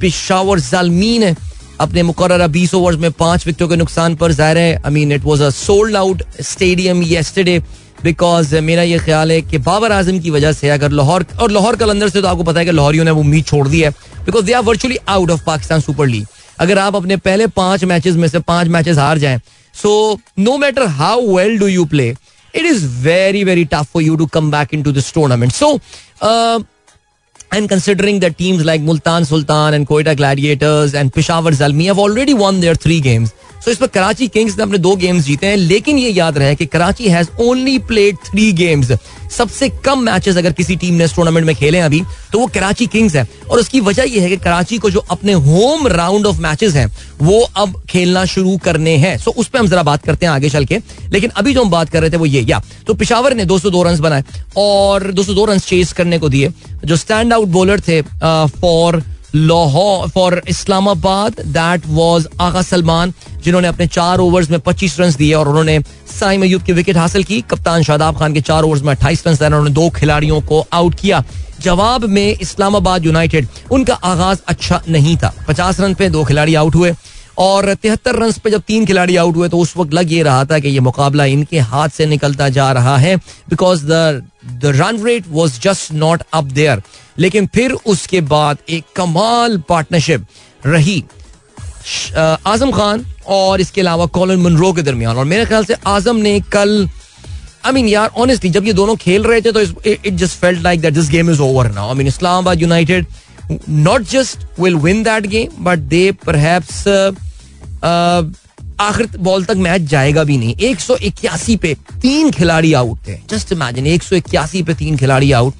[SPEAKER 1] पिशावर जालमीन ने अपने मुकर बीस ओवर्स में पाँच विकेटों के नुकसान पर ज़ाहिर है। I mean it was a sold out stadium yesterday because मेरा ये ख्याल है कि बाबर आज़म की वजह से अगर लाहौर और लाहौर कलंदर से तो आपको पता है कि लाहौरियों ने वो उम्मीद छोड़ दी है because they are virtually out of Pakistan super league अगर आप अपने पहले पाँच मैचेस में से पाँच मैचेस हार जाएँ so no matter how well do you play it is very very tough for you to come back in to this tournament so And considering that teams like Multan Sultan and Quetta Gladiators and Peshawar Zalmi have already won their three games, तो इस पर Karachi Kings ने अपने दो games जीते हैं, लेकिन ये याद रहे कि Karachi has only played three games सबसे कम मैचेस अगर किसी टीम ने इस टूर्नामेंट में खेले अभी तो वो कराची किंग्स है। और उसकी वजह यह है कि कराची को जो अपने होम राउंड ऑफ़ मैचेस हैं, वो अब खेलना शुरू करने हैं। सो उस पर हम जरा बात करते हैं आगे चल के। लेकिन अभी जो हम बात कर रहे थे वो ये, या। तो पिशावर ने 202 रन बनाए और 202 रन चेस करने को दिए। जो स्टैंड आउट बॉलर थे for Lahore for Islamabad that was Agha Salman, जिन्होंने अपने चार ओवर्स में 25 रन दिए और उन्होंने साइम अयूब की विकेट हासिल की। कप्तान शादाब खान के चार ओवर्स में अट्ठाईस रन उन्होंने दो खिलाड़ियों को आउट किया। जवाब में इस्लामाबाद यूनाइटेड उनका आगाज़ अच्छा नहीं था। पचास रन पे दो खिलाड़ी आउट हुए और तिहत्तर रन पे जब तीन खिलाड़ी आउट हुए तो उस वक्त लग ये रहा था कि ये मुकाबला इनके हाथ से निकलता जा रहा है because the run rate was just not up there लेकिन फिर उसके बाद एक कमाल पार्टनरशिप रही आज़म खान और इसके अलावा कॉलन मनरो के दरमियान। और मेरे ख्याल से आज़म ने कल आई मीन यार ऑनेस्टली जब ये दोनों खेल रहे थे तो it just felt like that this game is over now I mean Islamabad united not just will win that game but they perhaps आखिर बॉल तक मैच जाएगा भी नहीं। एक सौ इक्यासी पे तीन खिलाड़ी आउट थे। जस्ट इमेजिन एक सौ इक्यासी पे तीन खिलाड़ी आउट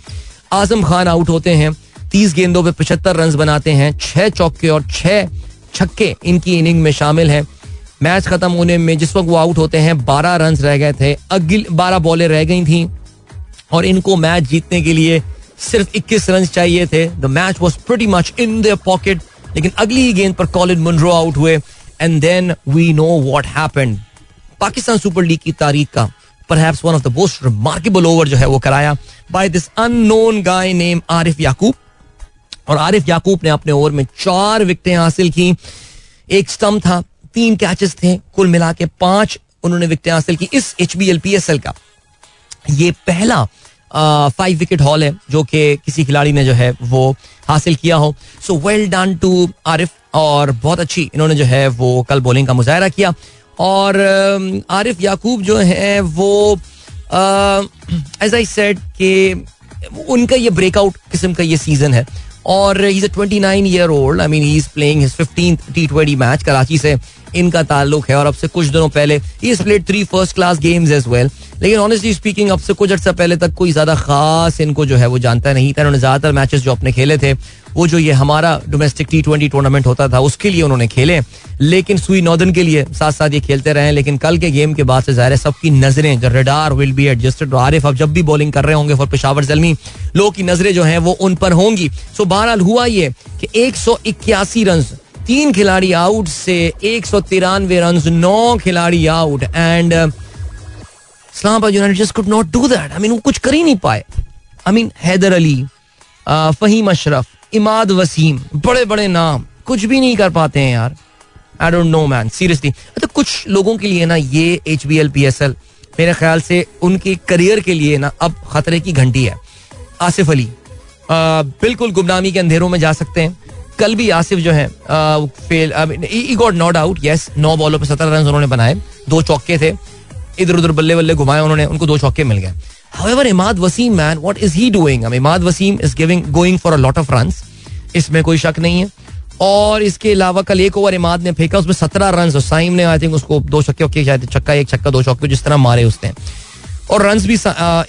[SPEAKER 1] आज़म खान आउट होते हैं, तीस गेंदों पे पचहत्तर रन बनाते हैं, छह चौके और छह छक्के इनकी इनिंग में शामिल हैं। मैच खत्म होने में जिस वक्त वो आउट होते हैं, बारह रन रह गए थे, अगिल, बारह बॉलें रह गई थी। और इनको मैच जीतने के लिए सिर्फ़ 21 रन चाहिए थे। The match was pretty much in the pocket लेकिन अगली गेंद पर कॉलिन मुनरो आउट हुए and then we know what happened Pakistan super league की तारीख का perhaps one of the most remarkable over जो है वो कराया। By this unknown guy name Arif Yaqoob और आरिफ याकूब ने अपने ओवर में चार विकेटें हासिल की। एक स्टम्प था, तीन कैचेस थे, कुल मिला के पाँच उन्होंने विकेटें हासिल की इस H B L P S L का। ये पहला फाइव विकेट हॉल है जो कि किसी खिलाड़ी ने जो है वो हासिल किया हो। So well done to Arif और बहुत अच्छी इन्होंने जो है वो कल बॉलिंग का मुजाहरा किया। और आरिफ याकूब जो है वो एज आई सेड कि उनका ये ब्रेकआउट किस्म का ये सीज़न है। और is a 29 year old I mean he is playing his 15th T match Karachi से इनका ताल्लुक है। और अब से कुछ दिनों पहले ही is played three first class games as well लेकिन ऑनेस्टली स्पीकिंग अब से कुछ अर्सा पहले तक कोई ज़्यादा खास इनको जो है वो जानता नहीं था। उन्होंने ज़्यादातर मैचेस जो अपने खेले थे वो जो ये हमारा डोमेस्टिक टी ट्वेंटी टूर्नामेंट होता था, उसके लिए उन्होंने खेले। लेकिन सुई नॉर्दर्न के लिए साथ साथ ये खेलते रहे लेकिन कल के गेम के बाद से ज़ाहिर है सबकी नज़रें जो radar will be adjusted Arif अब जब भी बॉलिंग कर रहे होंगे फॉर पेशावर जलमी लोग की नज़रें जो हैं वो उन पर होंगी। सो बहरहाल हुआ ये कि एक सौ इक्यासी रन तीन खिलाड़ी आउट से एक सौ तिरानवे रन नौ खिलाड़ी out and Islamabad United just could not do that I mean वो कुछ कर ही नहीं पाए। आई मीन हैदर अली फहीम अशरफ, इमाद वसीम बड़े बड़े नाम, कुछ भी नहीं कर पाते हैं यार। I don't know man seriously तो कुछ लोगों के लिए ना ये H B L P S L मेरे ख्याल से उनके करियर के लिए ना अब खतरे की घंटी है। आसिफ अली बिल्कुल गुमनामी के अंधेरों में जा सकते हैं। कल भी आसिफ जो है fail got not out yes नौ बॉलों पर सत्रह रन उन्होंने बनाए, दो चौके थे इधर उधर बल्ले बल्ले घुमाए उन्होंने, उनको दो चौके मिल गए। However, Imad Wasim, man, what is he doing? I mean, Imad Wasim is giving going for a lot of runs. इसमें कोई शक नहीं है। और इसके अलावा कल एक ओवर इमाद ने फेंका उसमें सत्रह रन साइम ने आई थिंक उसको दो छक्के वक्के शायद छक्का एक छक्का दो चौके जिस तरह मारे उसने। और रन भी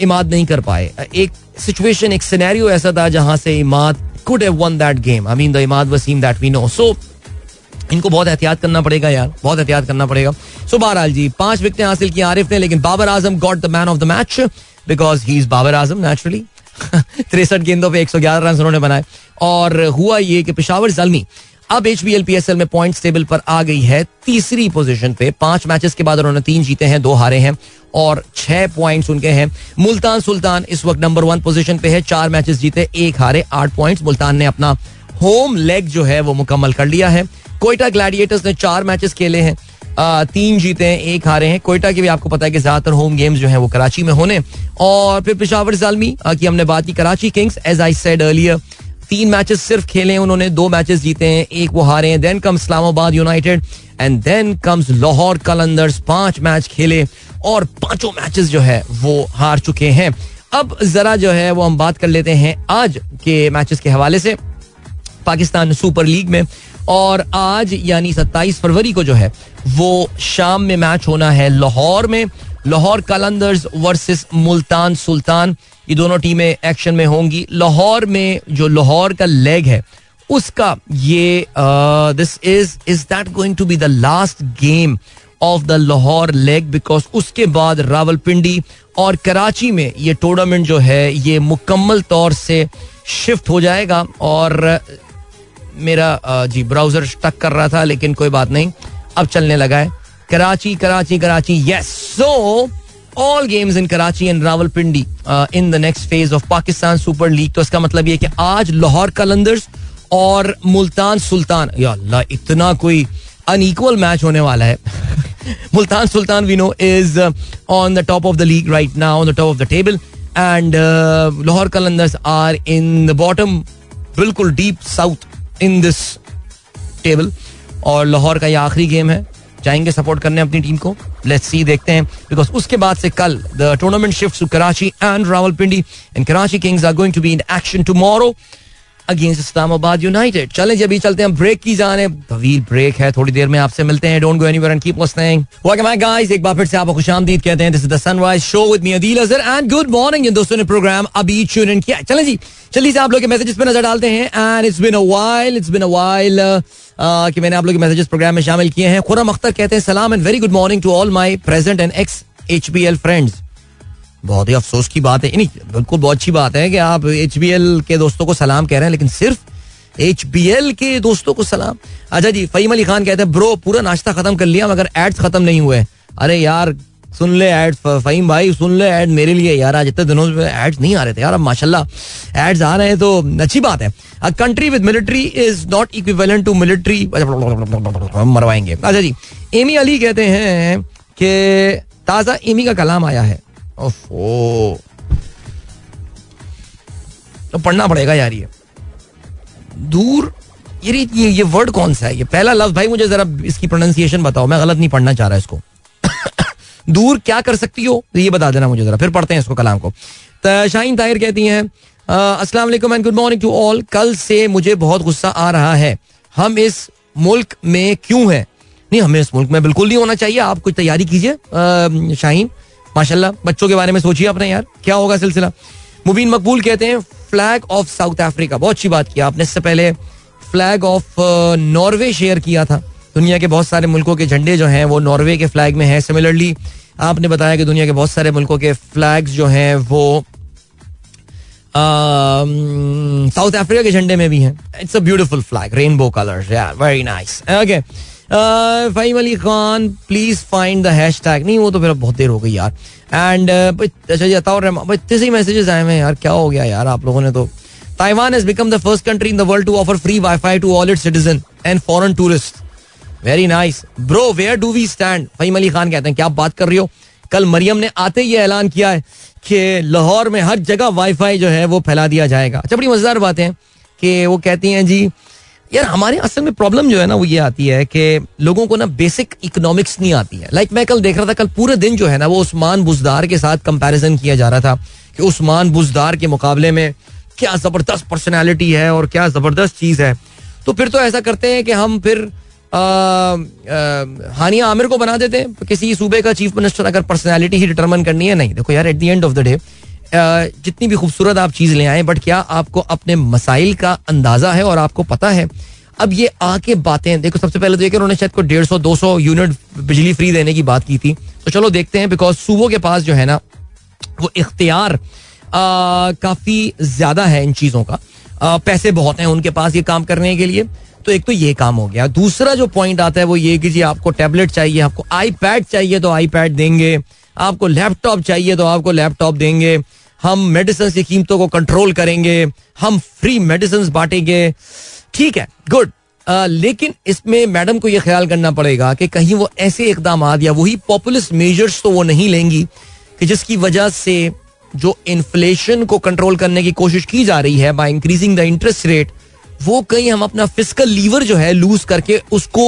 [SPEAKER 1] इमाद नहीं कर पाए। एक सिचुएशन एक सिनेरियो ऐसा था जहाँ से Imad could have won that game I mean the Imad Wasim that we know so इनको बहुत एहतियात करना पड़ेगा यार। बहुत एहतियात करना पड़ेगा। सो बहरहाल जी पाँच विकटें हासिल की आरिफ ने लेकिन Babar Azam got the man of the match because he is Babar Azam naturally तिरसठ गेंदों पे 111 रन उन्होंने बनाए। और हुआ ये कि पिशावर जलमी अब H B L P S L में पॉइंट टेबल पर आ गई है तीसरी पोजीशन पे। पाँच मैचेस के बाद उन्होंने तीन जीते हैं, दो हारे हैं और छह पॉइंट्स उनके हैं। मुल्तान सुल्तान इस वक्त नंबर वन पोजीशन पे है, चार मैचेस जीते, एक हारे, आठ पॉइंट्स मुल्तान ने अपना होम लेग जो है वो मुकम्मल कर लिया है। कोयटा ग्लैडिएटर्स ने चार मैचेस खेले हैं। तीन जीते हैं एक हारे हैं। कोयटा के भी आपको पता है कि ज़्यादातर होम गेम्स जो है वो कराची में होने। और फिर पिशावर जालमी की हमने बात की Karachi Kings as I said earlier तीन मैचेस सिर्फ़ खेले हैं उन्होंने, दो मैचेस जीते हैं, एक वो हारे हैं then come Islamabad United and then comes Lahore Qalandars पाँच मैच खेले, और पाँचों मैचेस जो है वो हार चुके हैं। अब जरा जो है वो हम बात कर लेते हैं आज के मैचेस के हवाले से। पाकिस्तान सुपर लीग में और आज, यानी 27 फरवरी को जो है, वो शाम में मैच होना है लाहौर में। लाहौर कलंदर्स वर्सेस मुल्तान सुल्तान, ये दोनों टीमें एक्शन में होंगी। लाहौर में जो लाहौर का लेग है, उसका ये this is is that going to be the last game of the Lahore leg because उसके बाद रावलपिंडी और कराची में ये टूर्नामेंट जो है, ये मुकम्मल तौर से शिफ्ट हो जाएगा। और मेरा जी ब्राउज़र स्टक कर रहा था, लेकिन कोई बात नहीं। अब चलने लगा है। Karachi Karachi Karachi yes so all games in Karachi and Rawalpindi in the next phase of Pakistan super league तो इसका मतलब ये कि आज लाहौर कलंदर्स और मुल्तान सुल्तान, या इतना कोई अनइक्वल मैच होने वाला है। Multan Sultan we know is on the top of the league right now on the top of the table and Lahore Qalandars are in the bottom बिल्कुल deep south in this table और लाहौर का ये आखिरी game है। जाएँगे support करने अपनी team को। लेट्स सी देखते हैं। बिकॉज़ उसके बाद से कल the tournament shift to Karachi and Rawalpindi and Karachi Kings are going to be in action tomorrow against Islamabad United चलें जब भी चलते हैं ब्रेक की जाने तवील ब्रेक है, थोड़ी देर में आपसे मिलते हैं। Don't go anywhere and keep listening welcome back guys एक बार फिर से आपको खुशामदीद कहते हैं। This is the sunrise show with me Adeel Azhar and good morning इन दोस्तों ने प्रोग्राम अभी ट्यून इन किया चलें जी चलिए से आप लोग के मैसेजेस पे नज़र डालते हैं and it's been a while it's been a while कि मैंने आप लोग के मैसेजेस प्रोग्राम में शामिल किए हैं। खुरम अख्तर कहते हैं सलाम and very good morning to all my present and ex HBL friends बहुत ही अफसोस की बात है। नहीं बिल्कुल बहुत अच्छी बात है कि आप एचबीएल के दोस्तों को सलाम कह रहे हैं, लेकिन सिर्फ़ एचबीएल के दोस्तों को सलाम। अच्छा जी, फहीम अली खान कहते हैं, ब्रो, पूरा नाश्ता खत्म कर लिया, मगर एड्स खत्म नहीं हुए अरे यार, सुन ले एड फहीम भाई, सुन ले एड मेरे लिए। यार, आज इतने दिनों से एड्स नहीं आ रहे थे यार, अब माशाल्लाह एड्स आ रहे हैं तो अच्छी बात है। A country with military is not equivalent to military मरवाएँगे। अच्छा जी, एमी अली कहते हैं कि ताज़ा एमी का कलाम आया है। ओफो। तो पढ़ना पड़ेगा यार ये। दूर, ये ये ये वर्ड कौन सा है? ये पहला लफ्ज भाई मुझे जरा इसकी प्रोनाउंसिएशन बताओ, मैं गलत नहीं पढ़ना चाह रहा इसको। दूर क्या कर सकती हो? ये बता देना मुझे जरा, फिर पढ़ते हैं इसको कलाम को। शाहीन ताहिर कहती हैं अस्सलाम वालेकुम and good morning to all कल से मुझे बहुत गुस्सा आ रहा है। हम इस मुल्क में क्यों हैं? नहीं, हमें इस मुल्क में बिल्कुल नहीं होना चाहिए। आप कुछ तैयारी कीजिए शाहीन। माशाल्लाह, बच्चों के बारे में सोचिए आपने यार, क्या होगा सिलसिला? मुबीन मकबूल कहते हैं फ्लैग ऑफ़ साउथ अफ्रीका बहुत अच्छी बात किया आपने, इससे पहले फ्लैग ऑफ़ नॉर्वे शेयर किया था। दुनिया के बहुत सारे मुल्कों के झंडे जो हैं, वो नॉर्वे के फ्लैग में है। सिमिलरली आपने बताया कि दुनिया के बहुत सारे मुल्कों के फ्लैग्स जो हैं, वो साउथ अफ्रीका के झंडे में भी हैं। It's a beautiful flag rainbow colours यार very nice okay Fahim Ali Khan please find the hashtag नहीं, वो तो फिर बहुत देर हो गई यार. एंड अच्छा जी, अताउर इतने से मैसेजेस आए हैं यार. क्या हो गया यार आप लोगों ने तो? Taiwan has become the first country in the world to offer free wifi to all its citizen and foreign tourist very nice bro where do we stand Fahim Ali Khan कहते हैं, क्या आप बात कर रही हो? कल मरियम ने आते ही ऐलान किया है कि लाहौर में हर जगह वाईफाई जो है वो फैला दिया जाएगा. अच्छा बड़ी मज़ेदार बात कि वो कहती हैं, जी यार, हमारे असल में प्रॉब्लम जो है ना, वो ये आती है कि लोगों को ना बेसिक इकोनॉमिक्स नहीं आती है। लाइक like, मैं कल देख रहा था, कल पूरे दिन जो है ना, वो उस्मान बुजदार के साथ कंपैरिजन किया जा रहा था कि उस्मान बुजदार के मुकाबले में क्या ज़बरदस्त पर्सनैलिटी है और क्या ज़बरदस्त चीज़ है। तो फिर तो ऐसा करते हैं कि हम फिर हानिया आमिर को बना देते हैं। किसी सूबे का चीफ मिनिस्टर अगर पर्सनैलिटी ही डिटर्मन करनी है, नहीं। देखो यार at the end of the day जितनी भी खूबसूरत आप चीज़ ले आए बट क्या आपको अपने मसाइल का अंदाज़ा है और आपको पता है? अब ये आके बातें देखो सबसे पहले तो ये उन्होंने शायद को डेढ़ सौ दो सौ यूनिट बिजली फ्री देने की बात की थी। तो चलो देखते हैं बिकॉज़ सूबों के पास जो है ना वो इख्तियार काफ़ी ज़्यादा है इन चीज़ों का। आ, पैसे बहुत हैं उनके पास ये काम करने के लिए। तो एक तो ये काम हो गया। दूसरा जो पॉइंट आता है वो ये कि जी आपको टैबलेट चाहिए आपको आई चाहिए तो आई देंगे। आपको लैपटॉप चाहिए तो आपको लैपटॉप देंगे। हम मेडिसिन की कीमतों को कंट्रोल करेंगे। हम फ्री मेडिसिन बांटेंगे। ठीक है गुड लेकिन इसमें मैडम को यह ख्याल करना पड़ेगा कि कहीं वो ऐसे इकदाम या वही पॉपुलर मेजर्स तो वो नहीं लेंगी कि जिसकी वजह से जो इन्फ्लेशन को कंट्रोल करने की कोशिश की जा रही है by increasing the interest rate वो कहीं हम अपना फ़िज़िकल लीवर जो है लूज करके उसको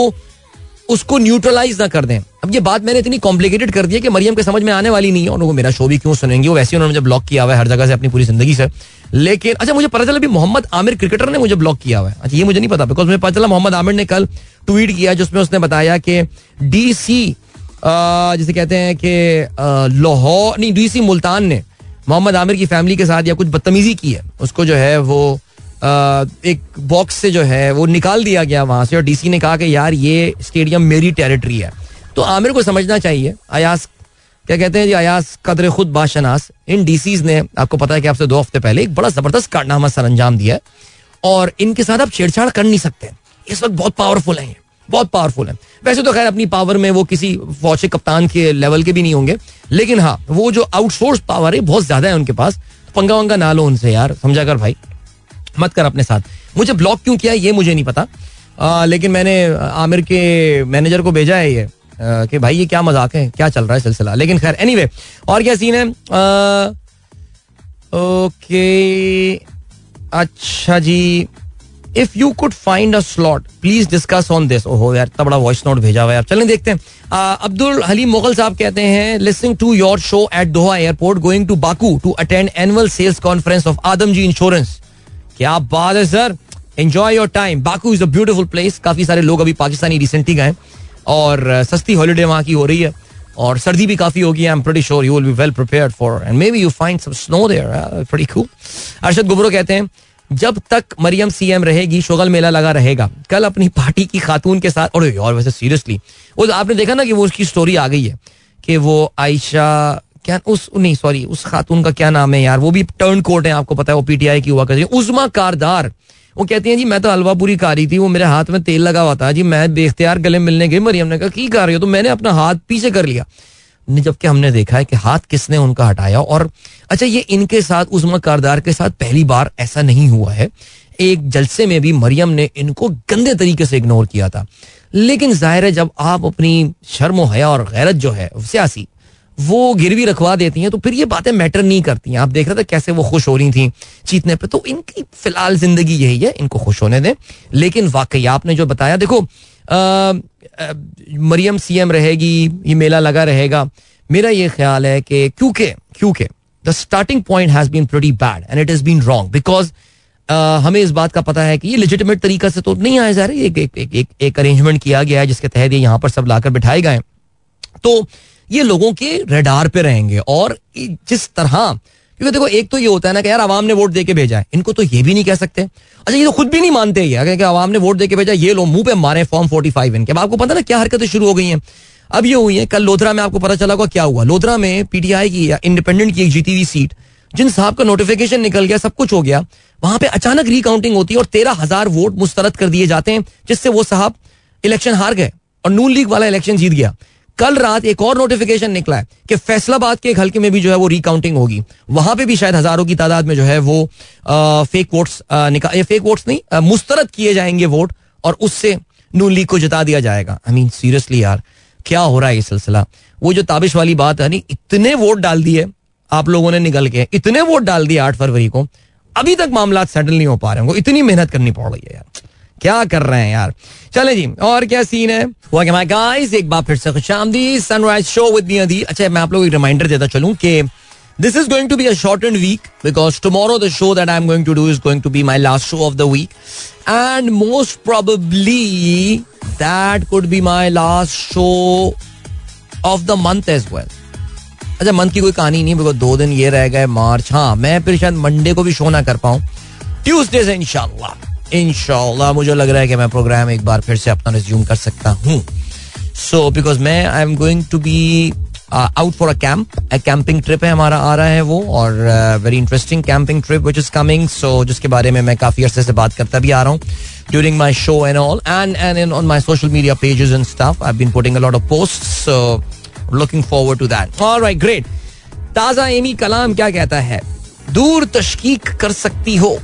[SPEAKER 1] उसको न्यूट्रलाइज ना कर दें। अब ये बात मैंने इतनी कॉम्प्लिकेटेड कर दी है कि मरियम के समझ में आने वाली नहीं है। उनको मेरा शो भी क्यों सुनेंगे? वो वैसे उन्होंने मुझे ब्लॉक किया हुआ है हर जगह से अपनी पूरी ज़िंदगी से। लेकिन अच्छा मुझे पता चला अभी मोहम्मद आमिर क्रिकेटर ने मुझे ब्लॉक किया हुआ है। अच्छा ये मुझे नहीं पता बिकॉज़ मुझे पता चला मोहम्मद आमिर ने कल ट्वीट किया जिसमें उसने बताया कि डीसी जिसे कहते हैं कि लाहौर, नहीं डीसी मुल्तान ने मोहम्मद आमिर की फैमिली के साथ या कुछ बदतमीजी की है। उसको जो है वो एक बॉक्स से जो है, वो निकाल दिया गया वहाँ से और डीसी ने कहा कि यार, ये स्टेडियम मेरी टेरिटरी है। तो आमिर को समझना चाहिए, अयास, क्या कहते हैं जी, अयास कदर खुद बाशनास इन डीसीज ने, आपको पता है कि आपसे दो हफ़्ते पहले एक बड़ा ज़बरदस्त कारनामा सर अंजाम दिया है और इनके साथ आप छेड़छाड़ कर नहीं सकते। इस वक्त बहुत पावरफुल है बहुत पावरफुल है। वैसे तो खैर, अपनी पावर में वो किसी फौज कप्तान के लेवल के भी नहीं होंगे, लेकिन हाँ वो जो आउटसोर्स पावर है, बहुत ज़्यादा है उनके पास। पंगा वंगा ना लो उनसे यार, समझा कर भाई। मत कर अपने साथ। मुझे ब्लॉक क्यों किया ये मुझे नहीं पता। आ, लेकिन मैंने आमिर के मैनेजर को भेजा है ये कि भाई ये क्या मज़ाक है क्या चल रहा है सिलसिला। लेकिन खैर एनी anyway, और क्या सीन है? आ, ओके अच्छा जी if you could find a slot please discuss on this ओहो यार तबड़ा वॉइस नोट भेजा हुआ है। चलें देखते हैं। अब्दुल हलीम मुगल साहब कहते हैं listening to your show at Doha airport going to Baku to attend annual sales conference of Adamjee insurance क्या बात है sir enjoy your time Baku is a beautiful place काफ़ी सारे लोग अभी पाकिस्तानी रिसेंटली गए और सस्ती हॉलीडे वहाँ की हो रही है। और सर्दी भी काफ़ी होगी I am pretty sure you will be well prepared for and maybe you find some snow there pretty cool Arshad Gubro कहते हैं, जब तक मरियम सीएम रहेगी, शोगल मेला लगा रहेगा। कल अपनी पार्टी की खातून के साथ और वैसे सीरियसली वो आपने देखा ना कि वो उसकी स्टोरी आ गई है, कि वो आयशा क्या उस, नहीं सॉरी उस खातून का क्या नाम है यार? वो भी टर्न कोर्ट है, आपको पता है, वो पीटीआई की हुआ करती है। उजमा कारदार, वो कहती हैं, जी, मैं तो हलवा पूरी खा रही थी, वो मेरे हाथ में तेल लगा हुआ था। जी, मैं बेख्तियार गले मिलने गई, मरियम ने कहा, की खा रही हो? तो मैंने अपना हाथ पीछे कर लिया। जबकि हमने देखा है कि हाथ किसने उनका हटाया। और अच्छा ये इनके साथ, उजमा कारदार के साथ पहली बार ऐसा नहीं हुआ है। एक जलसे में भी मरियम ने इनको गंदे तरीके से इग्नोर किया था। लेकिन ज़ाहिर है, जब आप अपनी शर्म हया और गैरत जो है, सियासी वो गिरवी रखवा देती हैं तो फिर ये बातें मैटर नहीं करती हैं। आप देख रहे थे कैसे वो खुश हो रही थी चीतने पर तो इनकी फ़िलहाल ज़िंदगी यही है, इनको खुश होने दें। लेकिन वाकई आपने जो बताया, देखो मरियम सीएम रहेगी, ये मेला लगा रहेगा। मेरा ये ख्याल है कि क्योंकि क्योंकि the starting point has been pretty bad and it is been wrong because हमें इस बात का पता है कि ये लेजिटिमेट तरीका से तो नहीं आया जा रहा है एक एक अरेंजमेंट किया गया है, जिसके तहत ये यहाँ पर सब लाकर बिठाए गए तो ये लोगों के रेडार पे रहेंगे और जिस तरह, क्योंकि देखो, एक तो ये होता है ना कि यार आवाम ने वोट दे के भेजा है। इनको तो ये भी नहीं कह सकते। अच्छा ये तो खुद भी नहीं मानते ये। कि आवाम ने वोट दे के भेजा, ये लोग मुँह पे मारे फॉर्म फोर्टी फाइव इनके। अब आपको पता ना क्या हरकतें शुरू हो गई हैं। अब ये हुई है, कल लोधरा में आपको पता चला होगा क्या हुआ। लोधरा में पीटीआई की या इंडिपेंडेंट की एक जीती हुई सीट जिन साहब का नोटिफिकेशन निकल गया, सब कुछ हो गया, वहाँ पे अचानक रिकाउंटिंग होती है और तेरह हज़ार वोट मुस्तरद कर दिए जाते हैं, जिससे वो साहब इलेक्शन हार गए और नून लीग वाला इलेक्शन जीत गया। कल रात एक और नोटिफिकेशन निकला है कि फैसलाबाद के एक हल्के में भी जो है वो रिकाउंटिंग होगी। वहाँ पे भी शायद हज़ारों की तादाद में जो है वो आ, फेक वोट्स निकाल फेक वोट्स नहीं मुस्तरद किए जाएँगे वोट और उससे नून लीग को जिता दिया जाएगा। आई मीन सीरियसली यार क्या हो रहा है ये सिलसिला? वो जो ताबिश वाली बात है नहीं इतने वोट डाल दिए आप लोगों ने निकल के इतने वोट डाल दिए आठ फरवरी को अभी तक मामला सेटल नहीं हो पा रहे हैं इतनी मेहनत करनी पड़ रही है यार। क्या कर रहे हैं यार? चले जी, और क्या सीन है? वेलकम माय गाइस एक बार फिर से सनराइज शो विद दी अच्छा मैं आप लोगों को रिमाइंडर देता चलूँ कि this is going to be a shortened week because tomorrow the show that I am going to do is going to be my last show of the week and most probably that could be my last show of the month as well अच्छा month की कोई कहानी नहीं because दो दिन ये रह गए, मार्च। हाँ मैं फिर शायद मंडे को भी शो ना कर पाऊँ। ट्यूजडे से इंशाल्लाह। इनशाला मुझे लग रहा है कि मैं प्रोग्राम एक बार फिर से अपना रिज्यूम कर सकता हूँ। सो बिकॉज़ मैं I am going to be out for a camp camping trip है हमारा, आ रहा है वो, और very interesting camping trip which is coming so जिसके बारे में मैं काफ़ी अरसे से बात करता भी आ रहा हूँ during my show and all and and in on my social media pages and stuff I been putting a lot of post so looking forward to that alright great ताज़ा एमी कलाम क्या कहता है? दूर तशकीक कर सकती हो।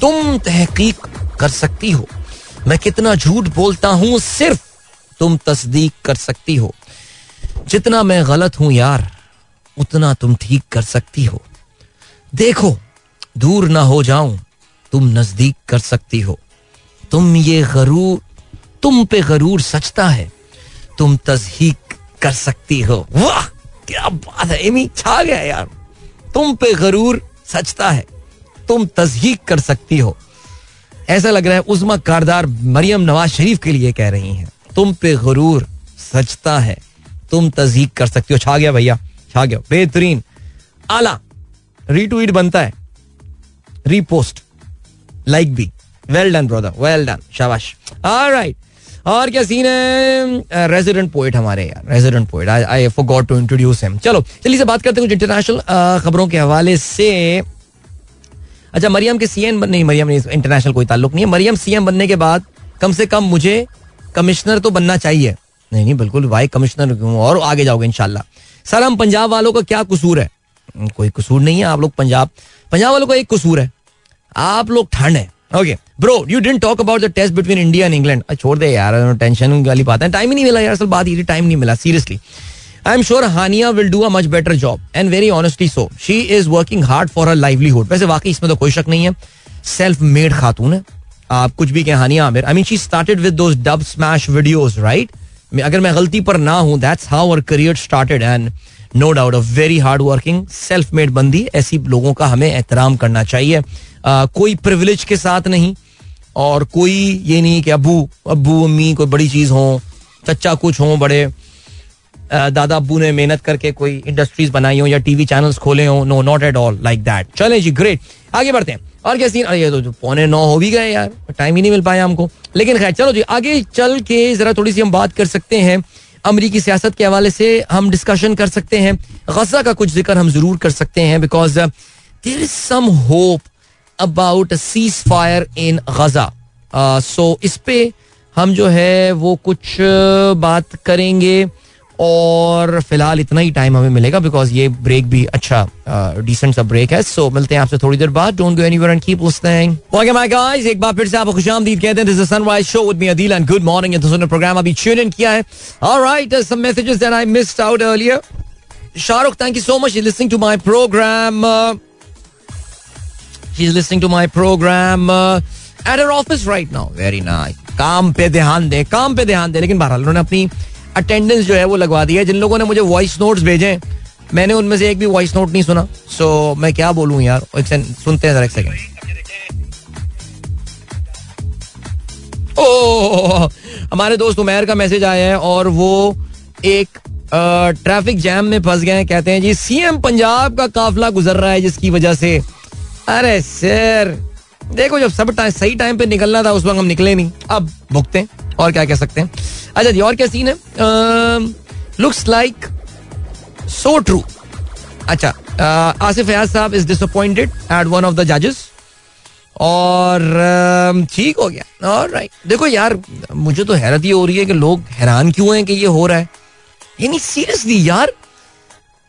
[SPEAKER 1] तुम तहकीक कर सकती हो। मैं कितना झूठ बोलता हूँ सिर्फ़ तुम तस्दीक कर सकती हो। जितना मैं गलत हूँ यार, उतना तुम ठीक कर सकती हो। देखो, दूर ना हो जाऊँ, तुम नज़दीक कर सकती हो। तुम ये गरूर, तुम पे गरूर सचता है। तुम तजहीक कर सकती हो। वाह, क्या बात है एमी छा गया यार। तुम पे गरूर सचता है। तुम तजहीक कर सकती हो। ऐसा लग रहा है उजमा कारदार मरियम नवाज़ शरीफ के लिए कह रही हैं। तुम पे गरूर सचता है। तुम तजीक कर सकती हो। छा गया भैया, छा गया। बेहतरीन। आला रीट्वीट बनता है। रीपोस्ट लाइक भी। Well done brother well done शाबाश। राइट और क्या सीन है? रेजिडेंट पोइट हमारे यार। Resident poet I forgot to introduce him चलो, चलिए से बात करते हैं कुछ इंटरनेशनल खबरों के हवाले से। अच्छा मरियम के सीएम नहीं, मरियम इंटरनेशनल कोई ताल्लुक नहीं है। मरियम सीएम बनने के बाद कम से कम मुझे कमिश्नर तो बनना चाहिए। नहीं नहीं, बिल्कुल, भाई कमिश्नर और आगे जाओगे इनशाला सर हम पंजाब वालों का क्या कसूर है? कोई कसूर नहीं है, आप लोग पंजाब पंजाब वालों का एक कसूर है। आप लोग ठंड है। Okay bro you didn't talk about the test between India and England छोड़ दे यार टेंशन वाली बात है। टाइम ही नहीं मिला यार, असल बात ये टाइम नहीं मिला seriously I am sure Hania will do a much better job and very honestly so she is working hard for her livelihood वैसे वाकई इसमें तो कोई शक नहीं है। सेल्फ मेड खातून है। आप कुछ भी कहें Hania Aamir I mean she started with Dubsmash videos right अगर मैं गलती पर ना हूँ that's how our career started and no doubt of very hard working self made बंदी ऐसी लोगों का हमें एहतराम करना चाहिए। uh, कोई प्रिविलेज के साथ नहीं और कोई ये नहीं कि अबू अबू अम्मी कोई बड़ी चीज़ हो चच्चा कुछ हो बड़े। दादा अबू ने मेहनत करके कोई इंडस्ट्रीज़ बनाई हो या टीवी चैनल्स खोले हो no not at all like that चले जी ग्रेट आगे बढ़ते हैं। और क्या सीन ये तो पौने नौ हो भी गए यार टाइम ही नहीं मिल पाया हमको। लेकिन खैर, चलो जी, आगे चल के जरा थोड़ी सी हम बात कर सकते हैं। अमरीकी सियासत के हवाले से हम डिस्कशन कर सकते हैं। गजा का कुछ ज़िक्र हम ज़रूर कर सकते हैं because there is some hope about ceasefire in Gaza so इस पे हम जो है वो कुछ बात करेंगे। और फ़िलहाल इतना ही टाइम हमें मिलेगा बिकॉज़ ये ब्रेक भी अच्छा डिसेंट सा ब्रेक है। सो मिलते हैं आपसे थोड़ी देर बाद। Don't go anywhere and keep listening okay my guys एक बार फिर से आपको खुशामदीद कहते हैं। This is sunrise show with me Adeel and good morning ये तो प्रोग्राम अभी ट्यून इन किया है। Alright some messages that I missed out earlier Shahrukh thank you so much listening to my programme she is listening to my programme at her office right now very nice काम पे ध्यान दे, काम पे ध्यान दे। लेकिन बहरहाल, उन्होंने अपनी अटेंडेंस जो है वो लगवा दी है। जिन लोगों ने मुझे वॉइस नोट्स भेजे मैंने उनमें से एक भी वॉइस नोट नहीं सुना। सो so, मैं क्या बोलूँ यार? एक सुनते हैं एक सेकंड ओ हमारे दोस्त उमेर का मैसेज आया है और वो एक ट्रैफ़िक जैम में फंस गए हैं कहते हैं जी सीएम पंजाब का काफिला गुजर रहा है जिसकी वजह से। अरे सर देखो जब सब टाइम सही टाइम पे निकलना था उस वक्त हम निकले नहीं। अब भुगते और क्या कह सकते हैं? अच्छा जी, और क्या सीन है? लुक्स लाइक सो ट्रू अच्छा आसिफ फयाज साहब is disappointed at one of the जजेस और ठीक हो गया। और राइट देखो यार, मुझे तो हैरत ही हो रही है कि लोग हैरान क्यों हैं कि ये हो रहा है। यानी सीरियसली यार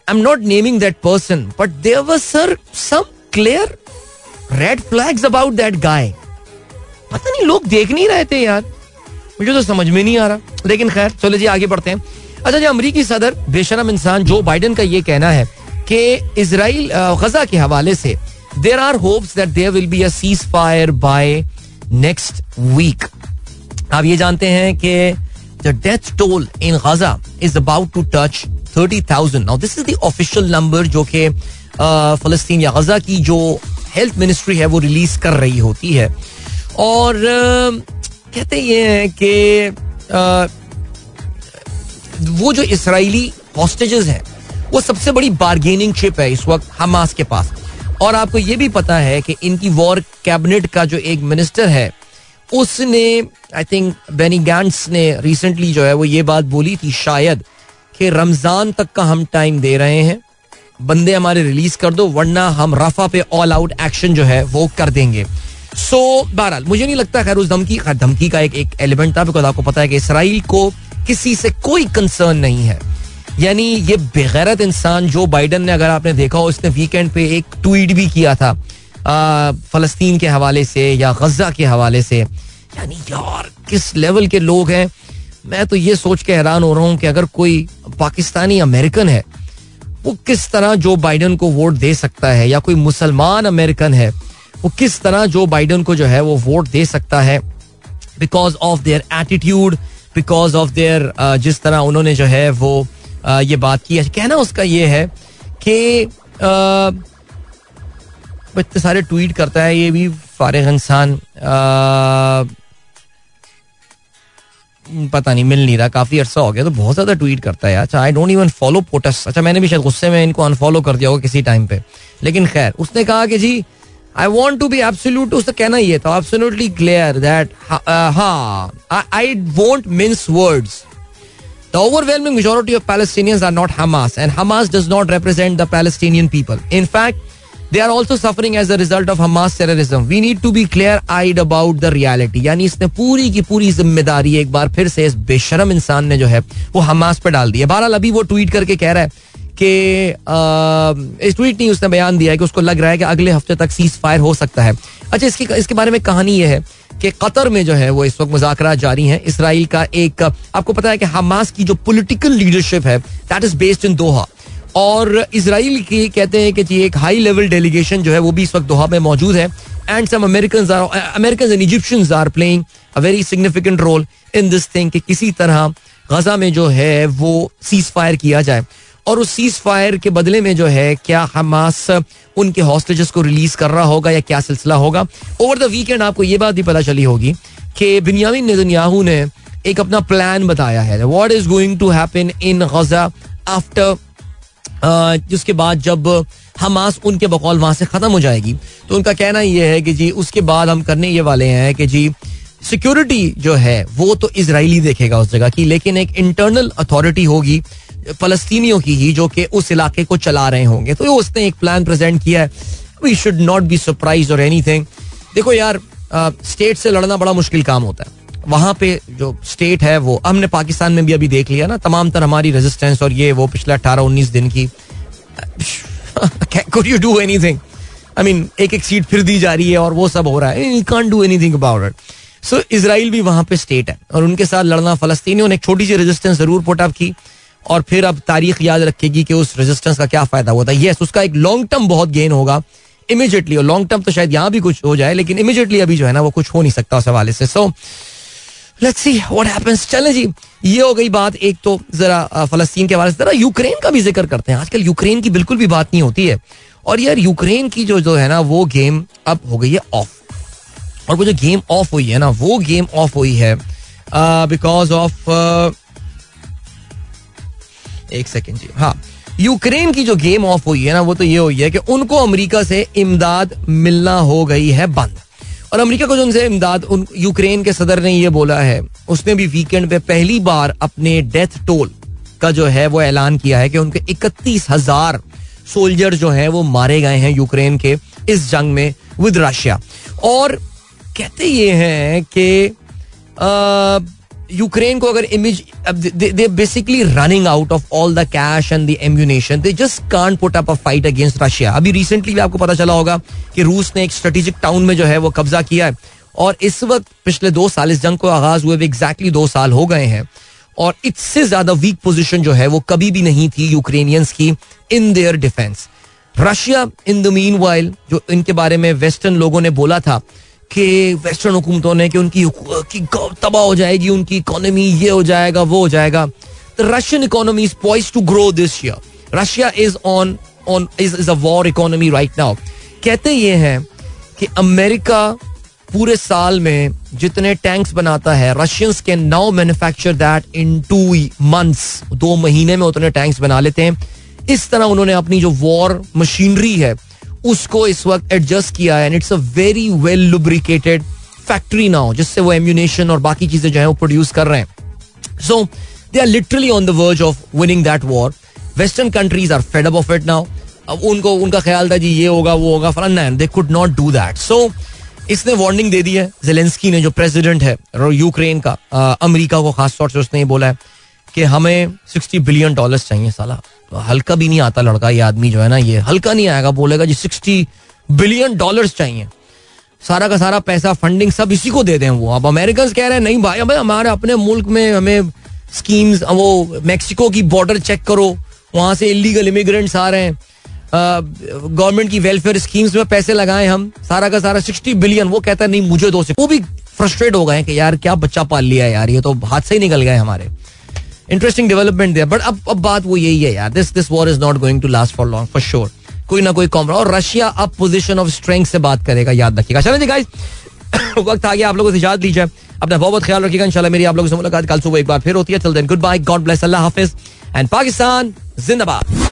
[SPEAKER 1] I am not naming that person but there was sir some clear red flags about that guy पता नहीं, लोग देख नहीं रहे थे यार। मुझे तो समझ में नहीं आ रहा। लेकिन खैर, चलो जी, आगे बढ़ते हैं। अच्छा जी, अमरीकी सदर बेशरम इंसान जो बाइडन का ये कहना है कि इसराइल गजा के हवाले से there are hopes that there will be a ceasefire by next week आप ये जानते हैं कि the death toll in Gaza is about to touch thirty thousand now this is the official number जो कि फलस्तीन या गजा की जो हेल्थ मिनिस्ट्री है, वो रिलीज़ कर रही होती है। और कहते ये हैं कि वो जो इसराइली हॉस्टेजेस हैं, वो सबसे बड़ी बार्गेनिंग चिप है इस वक्त हमास के पास। और आपको ये भी पता है कि इनकी वॉर कैबिनेट का जो एक मिनिस्टर है, उसने आई थिंक बेनी गैंड्स ने रिसेंटली जो है वो ये बात बोली थी शायद कि रमज़ान तक का हम टाइम दे रहे हैं, बंदे हमारे रिलीज़ कर दो, वरना हम रफा पे ऑल आउट एक्शन जो है वो कर देंगे। सो बहरहाल, मुझे नहीं लगता खैर उस धमकी धमकी का एक एक एलिमेंट था बिकॉज़ आपको पता है कि इसराइल को किसी से कोई कंसर्न नहीं है। यानी ये बेगैरत इंसान जो बाइडन ने, अगर आपने देखा हो इसने वीकेंड पे एक ट्वीट भी किया था फलस्तीन के हवाले से या गजा के हवाले से। यानी यार, किस लेवल के लोग हैं? मैं तो ये सोच के हैरान हो रहा हूँ कि अगर कोई पाकिस्तानी अमेरिकन है, वो किस तरह जो बाइडन को वोट दे सकता है, या कोई मुसलमान अमेरिकन है वो किस तरह जो बाइडन को जो है वो वोट दे सकता है because of their attitude because of their जिस तरह उन्होंने जो है वो uh, ये बात की है। कहना उसका ये है कि uh, इतने सारे ट्वीट करता है ये भी फारिग इंसान uh, पता नहीं मिल नहीं रहा। काफ़ी अर्सा हो गया तो बहुत ज़्यादा ट्वीट करता है अच्छा I don't even follow POTUS अच्छा मैंने भी शायद गुस्से में इनको अनफॉलो कर दिया होगा किसी टाइम पे। लेकिन खैर उसने कहा कि जी I want to be absolute उसका कहना ये था एब्सोल्युटली क्लियर दैट हाँ I won't means words The overwhelming majority of Palestinians are not Hamas, and Hamas does not represent the Palestinian people. In fact, they are also suffering as a result of Hamas terrorism. We need to be clear-eyed about the reality. यानी इसने पूरी की पूरी ज़िम्मेदारी एक बार फिर से इस बेशरम इंसान ने जो है वो हमास पे डाल दी है बहरहाल अभी वो ट्वीट करके कह रहा है कि इस ट्वीट नहीं उसने बयान दिया है कि उसको लग रहा है कि अगले हफ़्ते तक सीज फायर हो सकता है। अच्छा इसकी, इसके बारे में कहानी यह है कि कतर में जो है वो इस वक्त मुजाकर जारी हैं। इसराइल का एक, आपको पता है कि हमास की जो पोलिटिकल लीडरशिप है that is based in Doha और इसराइल की कहते हैं कि जी, एक हाई लेवल डेलीगेशन जो है वो भी इस वक्त दोहा में मौजूद है। And some American American and Egyptians are playing a very significant role in this thing कि किसी तरह गजा में जो है वो सीज फायर किया जाए। और उस सीज फायर के बदले में जो है, क्या हमास उनके हॉस्टेजेस को रिलीज़ कर रहा होगा या क्या सिलसिला होगा? ओवर द वीकेंड आपको ये बात भी पता चली होगी कि बिनियामिन नेतन्याहू ने एक अपना प्लान बताया है। What is going to happen in Gaza after जिसके बाद जब हमास उनके बकौल वहाँ से खत्म हो जाएगी? तो उनका कहना यह है कि जी, उसके बाद हम करने ये वाले हैं कि जी सिक्योरिटी जो है, वो तो इसराइली देखेगा उस जगह की, लेकिन एक इंटरनल अथॉरिटी होगी फलस्तीनियों की ही, जो कि उस इलाके को चला रहे होंगे। तो उसने एक प्लान प्रेजेंट किया है। We should not be surprise और एनी देखो यार स्टेट से लड़ना बड़ा मुश्किल काम होता है। वहाँ पे जो स्टेट है वो, हमने पाकिस्तान में भी अभी देख लिया ना तमाम तर हमारी रेजिस्टेंस और ये वो पिछले अठारह उन्नीस दिन की। Could you do anything I mean एक एक सीट फिर दी जा रही है और वो सब हो रहा है। You can't do anything about it so Israel भी वहाँ पे स्टेट है। और उनके साथ लड़ना, फलस्तीनियों ने एक छोटी सी रेजिस्टेंस ज़रूर पुट अप की। और फिर अब तारीख याद रखेगी कि उस रेजिस्टेंस का क्या फ़ायदा हुआ था यस उसका एक लॉन्ग टर्म बहुत गेन होगा इमीजिएटली और लॉन्ग टर्म तो शायद यहाँ भी कुछ हो जाए, लेकिन इमीजिएटली अभी जो है ना वो कुछ हो नहीं सकता उस हवाले से। So let's see what happens चलें जी, ये हो गई बात। एक तो जरा फलस्तीन के हवाले से जरा यूक्रेन का भी ज़िक्र करते हैं। आजकल यूक्रेन की बिल्कुल भी बात नहीं होती है। और यार, यूक्रेन की जो जो है ना, वो गेम अब हो गई है ऑफ़ और वो जो गेम ऑफ़ हुई है ना, वो गेम ऑफ़ हुई है बिकॉज़ ऑफ़ एक सेकेंड जी। हाँ यूक्रेन की जो गेम ऑफ़ हुई है ना, वो तो ये हुई है कि उनको अमेरिका से इमदाद मिलना हो गई है बंद। और अमेरिका को जो उनसे इमदाद, उन, यूक्रेन के सदर ने ये बोला है, उसने भी वीकेंड पे पहली बार अपने डेथ टोल का जो है, वो ऐलान किया है कि उनके इकतीस हज़ार सोल्जर जो है, वो मारे गए हैं यूक्रेन के इस जंग में विद रशिया और कहते ये हैं कि यूक्रेन को अगर image they basically running out of all the cash and the ammunition they just can't put up a fight against Russia अभी रिसेंटली भी आपको पता चला होगा कि रूस ने एक स्ट्रेटेजिक टाउन में जो है वो कब्जा किया है। और इस वक्त पिछले दो साल, इस जंग को आगाज़ हुए एग्जैक्टली दो साल हो गए हैं। और इससे ज़्यादा वीक पोजिशन जो है वो कभी भी नहीं थी यूक्रेनियंस की in their defence Russia in the meanwhile जो इनके बारे में वेस्टर्न लोगों ने बोला था कि वेस्टर्न हुकूमतों ने कि, उनकी की तबाह हो जाएगी, उनकी इकोनॉमी ये हो जाएगा, वो हो जाएगा। The Russian economy is poised to grow this year Russia is on on is is a war economy right now कहते ये हैं कि अमेरिका पूरे साल में जितने टैंक्स बनाता है Russians can now manufacture that in two months दो महीने में उतने टैंक्स बना लेते हैं। इस तरह उन्होंने अपनी जो वॉर मशीनरी है उसको इस वक्त एडजस्ट किया है and it's a very well lubricated factory now जिससे वो एम्यूनेशन और बाकी चीज़ें जो है वो प्रोड्यूस कर रहे हैं। So they are literally on the verge of winning that war western countries are fed of it now अब उनको, उनका ख्याल था जी ये होगा, वो होगा, फलाना they could not do that so इसने वार्निंग दे दी है जेलेंस्की ने, जो प्रेसिडेंट है यूक्रेन का अमेरिका को खास तौर से उसने ये बोला है कि हमें सिक्सटी बिलियन डॉलर्स चाहिए साला। हल्का भी नहीं आता लड़का, ये आदमी जो है ना, ये हल्का नहीं आएगा बोलेगा जी सिक्सटी बिलियन डॉलर्स चाहिए। सारा का सारा पैसा फंडिंग सब इसी को दे दें वो। अब अमेरिकन कह रहे हैं, नहीं भाई, अब हमारे अपने मुल्क में हमें स्कीम्स वो मैक्सिको की बॉर्डर चेक करो। वहाँ से इलीगल इमिग्रेंट्स आ रहे हैं। गवर्नमेंट की वेलफेयर स्कीम्स में पैसे लगाए हम। सारा का सारा सिक्सटी बिलियन वो कहता है, नहीं, मुझे दो से वो भी फ्रस्ट्रेट हो गए कि यार, क्या बच्चा पाल लिया यार, ये तो हाथ से ही निकल गए हमारे। इंटरेस्टिंग डेवलपमेंट दिया बट अब अब बात वो यही है यार this this war is not going to last for long for sure कोई ना कोई कॉम और रशिया अब पोजिशन ऑफ़ स्ट्रेंथ से बात करेगा, याद रखिएगा। चलो जी गाइस वक्त आ गया, आप लोगों से इजाज़त लीजिए। अपना बहुत बहुत ख्याल रखिएगा, इंशाल्लाह मेरी आप लोगों से मुलाकात कल सुबह एक बार फिर होती है। चल then good bye God bless अल्लाह हाफिज। एंड पाकिस्तान, जिंदाबाद।